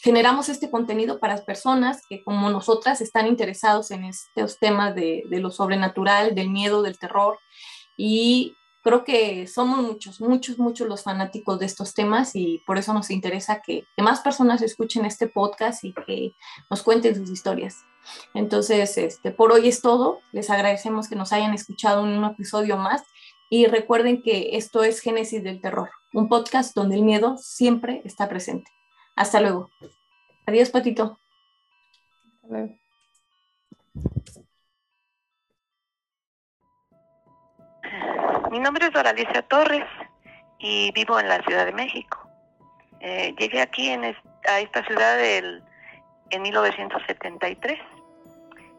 generamos este contenido para personas que como nosotras están interesados en estos temas de, de, lo sobrenatural, del miedo, del terror y creo que somos muchos, muchos, muchos los fanáticos de estos temas y por eso nos interesa que, más personas escuchen este podcast y que nos cuenten sus historias. Entonces, este, por hoy es todo. Les agradecemos que nos hayan escuchado en un episodio más y recuerden que esto es Génesis del Terror, un podcast donde el miedo siempre está presente. Hasta luego. Adiós, Patito. Hasta luego. Mi nombre es Doralicia Torres y vivo en la Ciudad de México. Eh, llegué aquí en a esta ciudad en 1973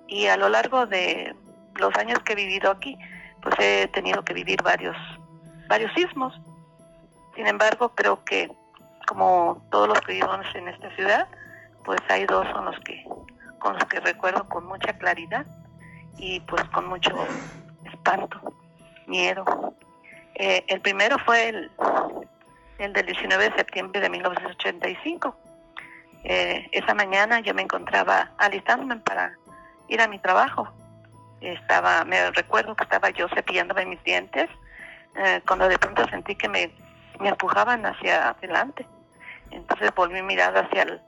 y a lo largo de los años que he vivido aquí, pues he tenido que vivir varios, varios sismos. Sin embargo, creo que como todos los que vivimos en esta ciudad, pues hay dos son los que, con los que recuerdo con mucha claridad y pues con mucho espanto miedo. Eh, el primero fue el, el, del 19 de septiembre de 1985. Eh, esa mañana yo me encontraba alistándome para ir a mi trabajo. Estaba, me recuerdo que estaba yo cepillándome mis dientes eh, cuando de pronto sentí que me, me empujaban hacia adelante. Entonces volví a mirar hacia el,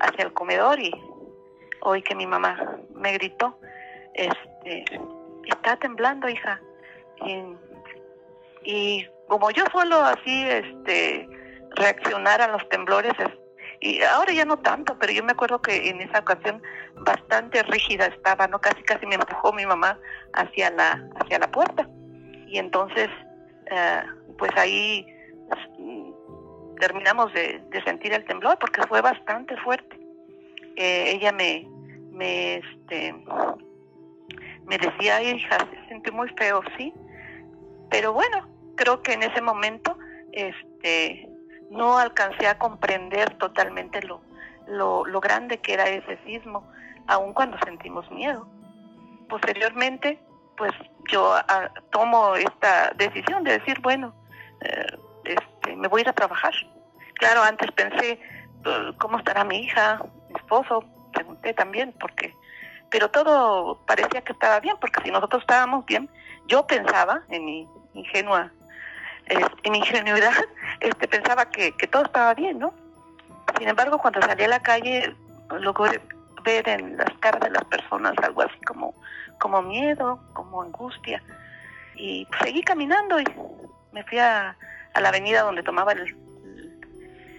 hacia el comedor y oí que mi mamá me gritó, este, está temblando, hija. Y, como yo suelo así este reaccionar a los temblores, y ahora ya no tanto, pero yo me acuerdo que en esa ocasión bastante rígida estaba, no casi casi me empujó mi mamá hacia la hacia la puerta. Y entonces eh, pues ahí mm, terminamos de, sentir el temblor porque fue bastante fuerte. Eh, ella me me este me decía, hija, se siente muy feo, sí, pero bueno, creo que en ese momento este, no alcancé a comprender totalmente lo, lo, grande que era ese sismo, aun cuando sentimos miedo. Posteriormente, pues yo ah, tomo esta decisión de decir, bueno, eh, este, me voy a ir a trabajar. Claro, antes pensé, pues, ¿cómo estará mi hija, mi esposo? Pregunté también, porque pero todo parecía que estaba bien, porque si nosotros estábamos bien, yo pensaba, en mi ingenua, en mi ingenuidad, (laughs) este, pensaba que, todo estaba bien, ¿no? Sin embargo, cuando salí a la calle, logré ver en las caras de las personas algo así como, como miedo, como angustia. Y seguí caminando y me fui a, a la avenida donde tomaba el,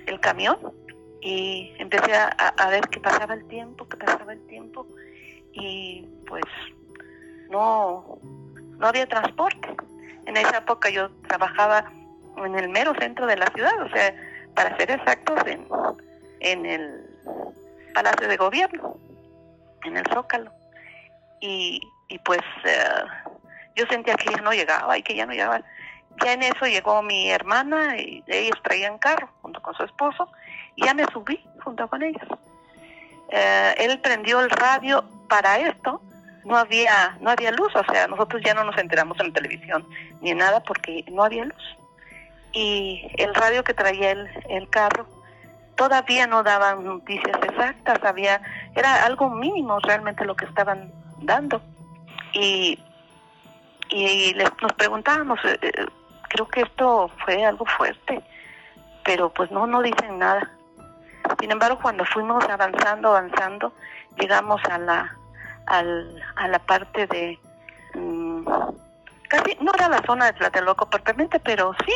el camión y empecé a, a, ver que pasaba el tiempo, que pasaba el tiempo y pues no, no había transporte. En esa época yo trabajaba en el mero centro de la ciudad, o sea, para ser exactos, en, en el Palacio de Gobierno, en el Zócalo. Y, y pues eh, yo sentía que ya no llegaba y que ya no llegaba. Ya en eso llegó mi hermana y ellos traían carro junto con su esposo y ya me subí junto con ellos. Eh, él prendió el radio para esto no había no había luz, o sea, nosotros ya no nos enteramos en la televisión ni en nada porque no había luz. Y el radio que traía el, el carro todavía no daban noticias exactas, había era algo mínimo realmente lo que estaban dando. Y y les, nos preguntábamos, eh, eh, creo que esto fue algo fuerte, pero pues no no dicen nada. Sin embargo, cuando fuimos avanzando, avanzando, llegamos a la al, a la parte de mm, casi no era la zona de Tlatelolco propiamente, pero sí,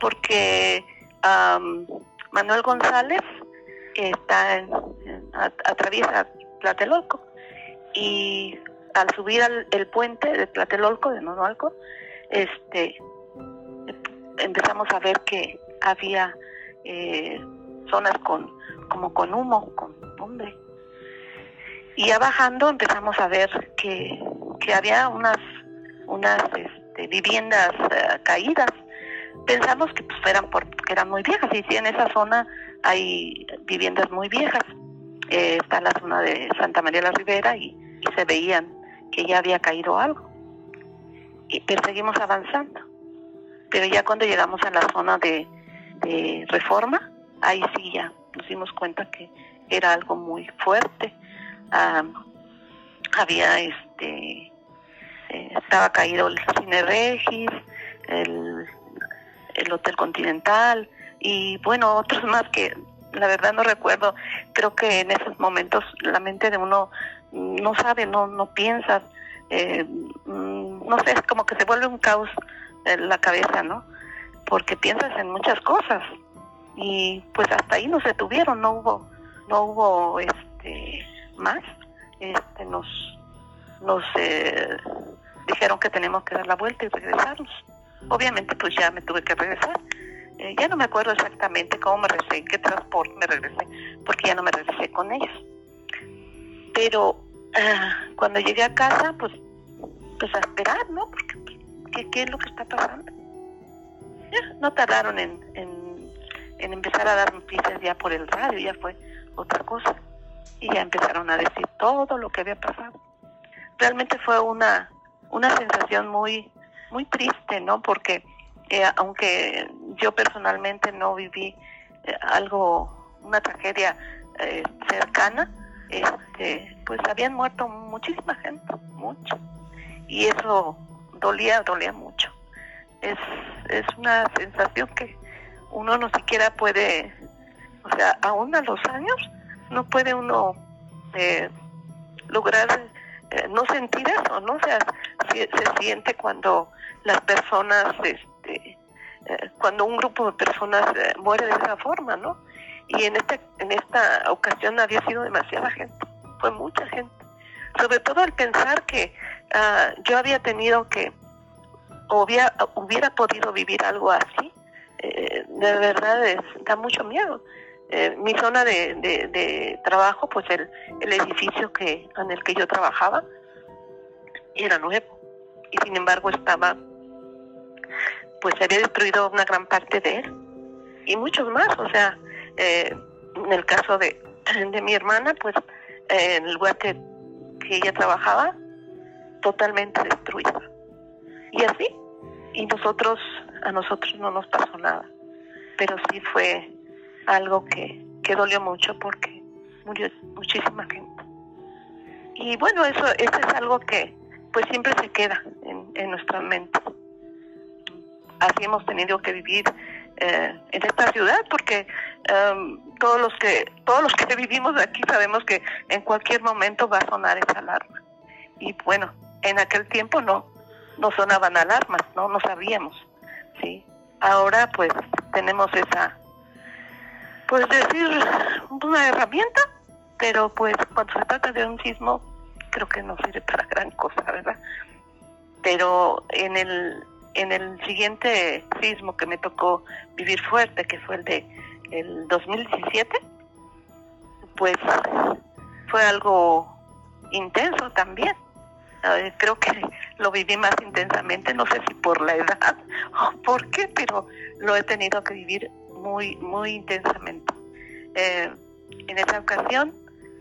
porque Manuel González está en, atraviesa Tlatelolco y al subir al puente de Tlatelolco de Nonoalco, este empezamos a ver que había eh, zonas con como con humo, con hombre, y ya bajando empezamos a ver que, que había unas, unas este, viviendas eh, caídas, pensamos que pues eran porque eran muy viejas y sí en esa zona hay viviendas muy viejas. Eh, está la zona de Santa María la Ribera y, se veían que ya había caído algo. Y pero seguimos avanzando. Pero ya cuando llegamos a la zona de, Reforma ahí sí ya nos dimos cuenta que era algo muy fuerte había este eh, estaba caído el Cine Regis el el Hotel Continental y bueno, otros más que la verdad no recuerdo. Creo que en esos momentos la mente de uno no sabe, no, no piensa, eh, mm, no sé, es como que se vuelve un caos en la cabeza, ¿no? Porque piensas en muchas cosas y pues hasta ahí nos detuvieron, no hubo, no hubo este más, este nos, nos eh, dijeron que tenemos que dar la vuelta y regresarnos. Obviamente pues ya me tuve que regresar. Eh, ya no me acuerdo exactamente cómo me regresé, qué transporte me regresé, porque ya no me regresé con ellos. Pero ah, cuando llegué a casa, pues, pues a esperar, ¿no? Porque, pues, ¿qué, ¿qué, es lo que está pasando? Ya, no tardaron en, en, en empezar a dar noticias ya por el radio, ya fue otra cosa. Y ya empezaron a decir todo lo que había pasado. Realmente fue una, una sensación muy, muy triste, ¿no? Porque eh, aunque yo personalmente no viví eh, algo, una tragedia eh, cercana, este, pues habían muerto muchísima gente, mucho. Y eso dolía, dolía mucho. Es, es una sensación que uno no siquiera puede, o sea, aún a los años, no puede uno lograr no sentir eso, ¿no? O sea, se, se siente cuando las personas, este, eh, cuando un grupo de personas eh, muere de esa forma, ¿no? Y en este, en esta ocasión había sido demasiada gente, fue mucha gente. Sobre todo al pensar que ah, yo había tenido que, o hubiera, hubiera podido vivir algo así, eh, de verdad es, da mucho miedo. mi zona de, de, trabajo, pues el, el edificio que en el que yo trabajaba era nuevo y sin embargo estaba pues se había destruido una gran parte de él y muchos más, o sea, eh, en el caso de, de mi hermana, pues eh, el lugar que, que ella trabajaba, totalmente destruido. Y así, y nosotros, a nosotros no nos pasó nada, pero sí fue algo que, que dolió mucho porque murió muchísima gente. Y bueno, eso, eso es algo que pues siempre se queda en, nuestra mente. Así hemos tenido que vivir eh, en esta ciudad porque em, todos los que todos los que (laughs) vivimos aquí sabemos que en cualquier momento va a sonar esa alarma. Y bueno en aquel tiempo no no sonaban alarmas no no sabíamos sí ahora pues tenemos esa pues decir una herramienta pero pues cuando se trata de un sismo creo que no sirve para gran cosa verdad pero en el en el siguiente sismo que me tocó vivir fuerte, que fue el de el 2017, pues fue algo intenso también. Creo que lo viví más intensamente, no sé si por la edad (laughs) o por qué, pero lo he tenido que vivir muy, muy intensamente. Eh, en esa ocasión,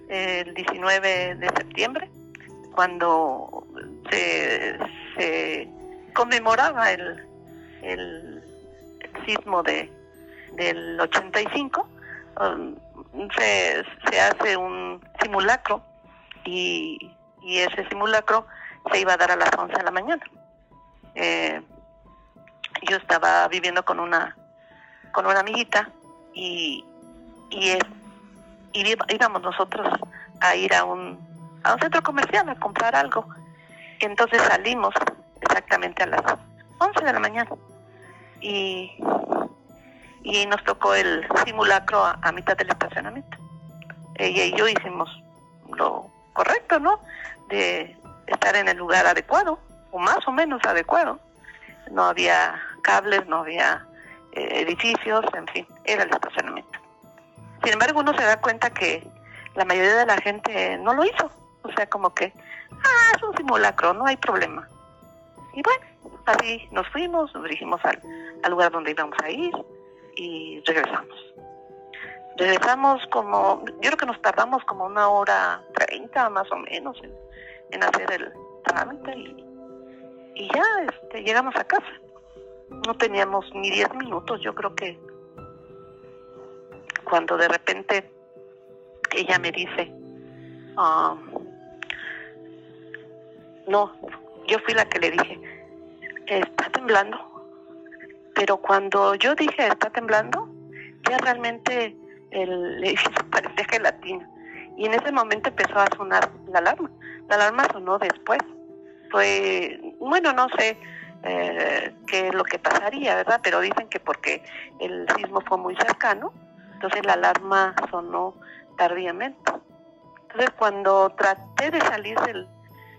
el 19 de septiembre, cuando se, se conmemoraba el, el, sismo de, del 85, um, se, se hace un simulacro y, y ese simulacro se iba a dar a las 11 de la mañana. Eh, yo estaba viviendo con una con una amiguita y y, y íbamos nosotros a ir a un a un centro comercial a comprar algo. Entonces salimos exactamente a las 11 de la mañana. Y, y nos tocó el simulacro a, mitad del estacionamiento. Ella y yo hicimos lo correcto, ¿no? De estar en el lugar adecuado, o más o menos adecuado. No había cables, no había eh, edificios, en fin, era el estacionamiento. Sin embargo, uno se da cuenta que la mayoría de la gente no lo hizo. O sea, como que, ah, es un simulacro, no hay problema. Y bueno, así nos fuimos, nos dirigimos al, al lugar donde íbamos a ir y regresamos. Regresamos como, yo creo que nos tardamos como una hora treinta más o menos en, hacer el trámite y, y ya este, llegamos a casa. No teníamos ni diez minutos, yo creo que cuando de repente ella me dice, ah, no, yo fui la que le dije, está temblando. Pero cuando yo dije está temblando, ya realmente el edificio parecía gelatina. Y en ese momento empezó a sonar la alarma. La alarma sonó después. Fue, bueno, no sé eh, qué es lo que pasaría, ¿verdad? Pero dicen que porque el sismo fue muy cercano, entonces la alarma sonó tardíamente. Entonces cuando traté de salir del,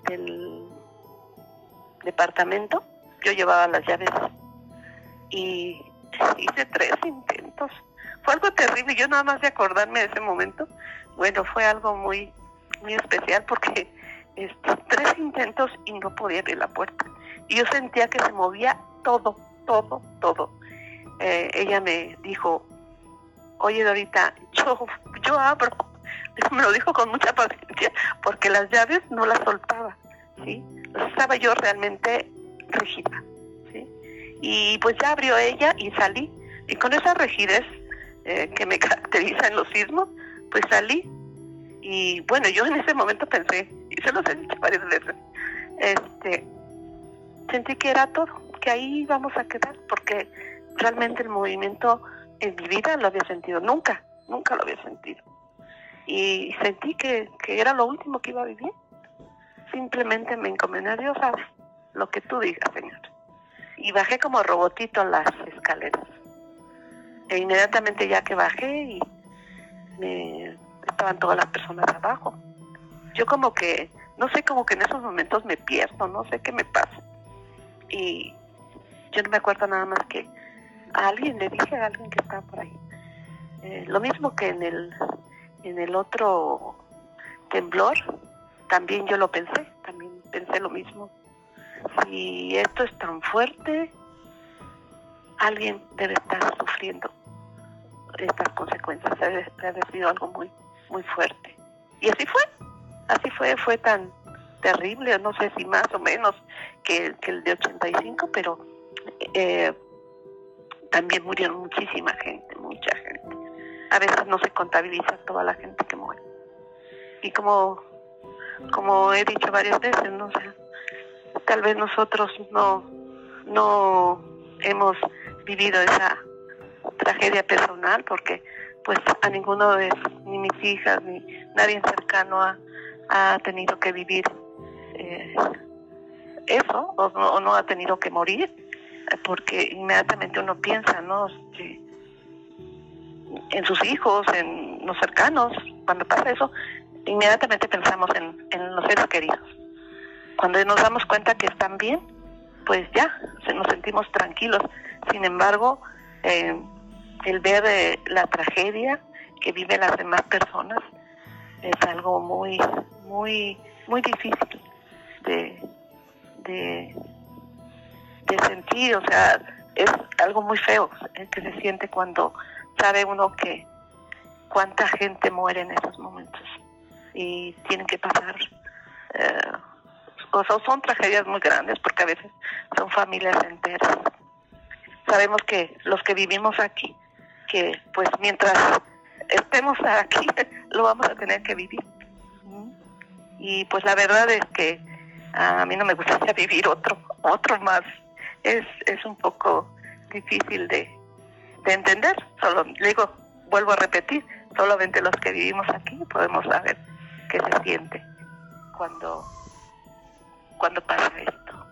del departamento, yo llevaba las llaves y hice tres intentos. Fue algo terrible, yo nada más de acordarme de ese momento, bueno, fue algo muy, muy especial porque este, tres intentos y no podía abrir la puerta. Y yo sentía que se movía todo, todo, todo. Eh, ella me dijo, oye Dorita, yo, yo abro. (laughs) Me lo dijo con mucha paciencia porque las llaves no las soltaba, ¿sí? Estaba yo realmente rígida, ¿sí? Y pues ya abrió ella y salí. Y con esa rigidez eh, que me (laughs) caracteriza en los sismos, pues salí. Y bueno, yo en ese momento pensé, y se los he dicho varias veces, este, sentí que era todo, que ahí íbamos a quedar, porque realmente el movimiento en mi vida lo había sentido, nunca, nunca lo había sentido. Y sentí que, que era lo último que iba a vivir. Simplemente me encomendé a Dios, a lo que tú digas, Señor. Y bajé como robotito las escaleras. E inmediatamente ya que bajé y me, estaban todas las personas abajo. Yo como que, no sé, como que en esos momentos me pierdo, no sé qué me pasa. Y yo no me acuerdo nada más que a alguien le dije a alguien que estaba por ahí. Eh, lo mismo que en el, en el otro temblor, también yo lo pensé, también pensé lo mismo. Si esto es tan fuerte, alguien debe estar sufriendo estas consecuencias. Haber sido algo muy, muy fuerte. Y así fue, así fue, fue tan terrible, no sé si más o menos que, el de 85, pero eh, también murieron muchísima gente, mucha gente. A veces no se contabiliza toda la gente que muere. Y como, como he dicho varias veces, no sé, tal vez nosotros no, no hemos vivido esa tragedia personal porque pues a ninguno de ni mis hijas ni nadie cercano ha, ha tenido que vivir eh, eso o no, o no ha tenido que morir porque inmediatamente uno piensa, ¿no? en sus hijos, en los cercanos, cuando pasa eso, inmediatamente pensamos en, en los seres queridos. Cuando nos damos cuenta que están bien, pues ya, nos sentimos tranquilos. Sin embargo, eh, el ver eh, la tragedia que viven las demás personas es algo muy, muy, muy difícil de, de, de sentir, o sea, es algo muy feo el que se siente cuando sabe uno que cuánta gente muere en esos momentos y tienen que pasar eh, o sea, son tragedias muy grandes porque a veces son familias enteras sabemos que los que vivimos aquí que pues mientras estemos aquí (laughs) lo vamos a tener que vivir y pues la verdad es que a mí no me gustaría (laughs) vivir otro otro más es, es un poco difícil de, de entender. Solo digo, vuelvo a repetir, solamente los que vivimos aquí podemos saber qué se siente cuando, cuando pasa esto.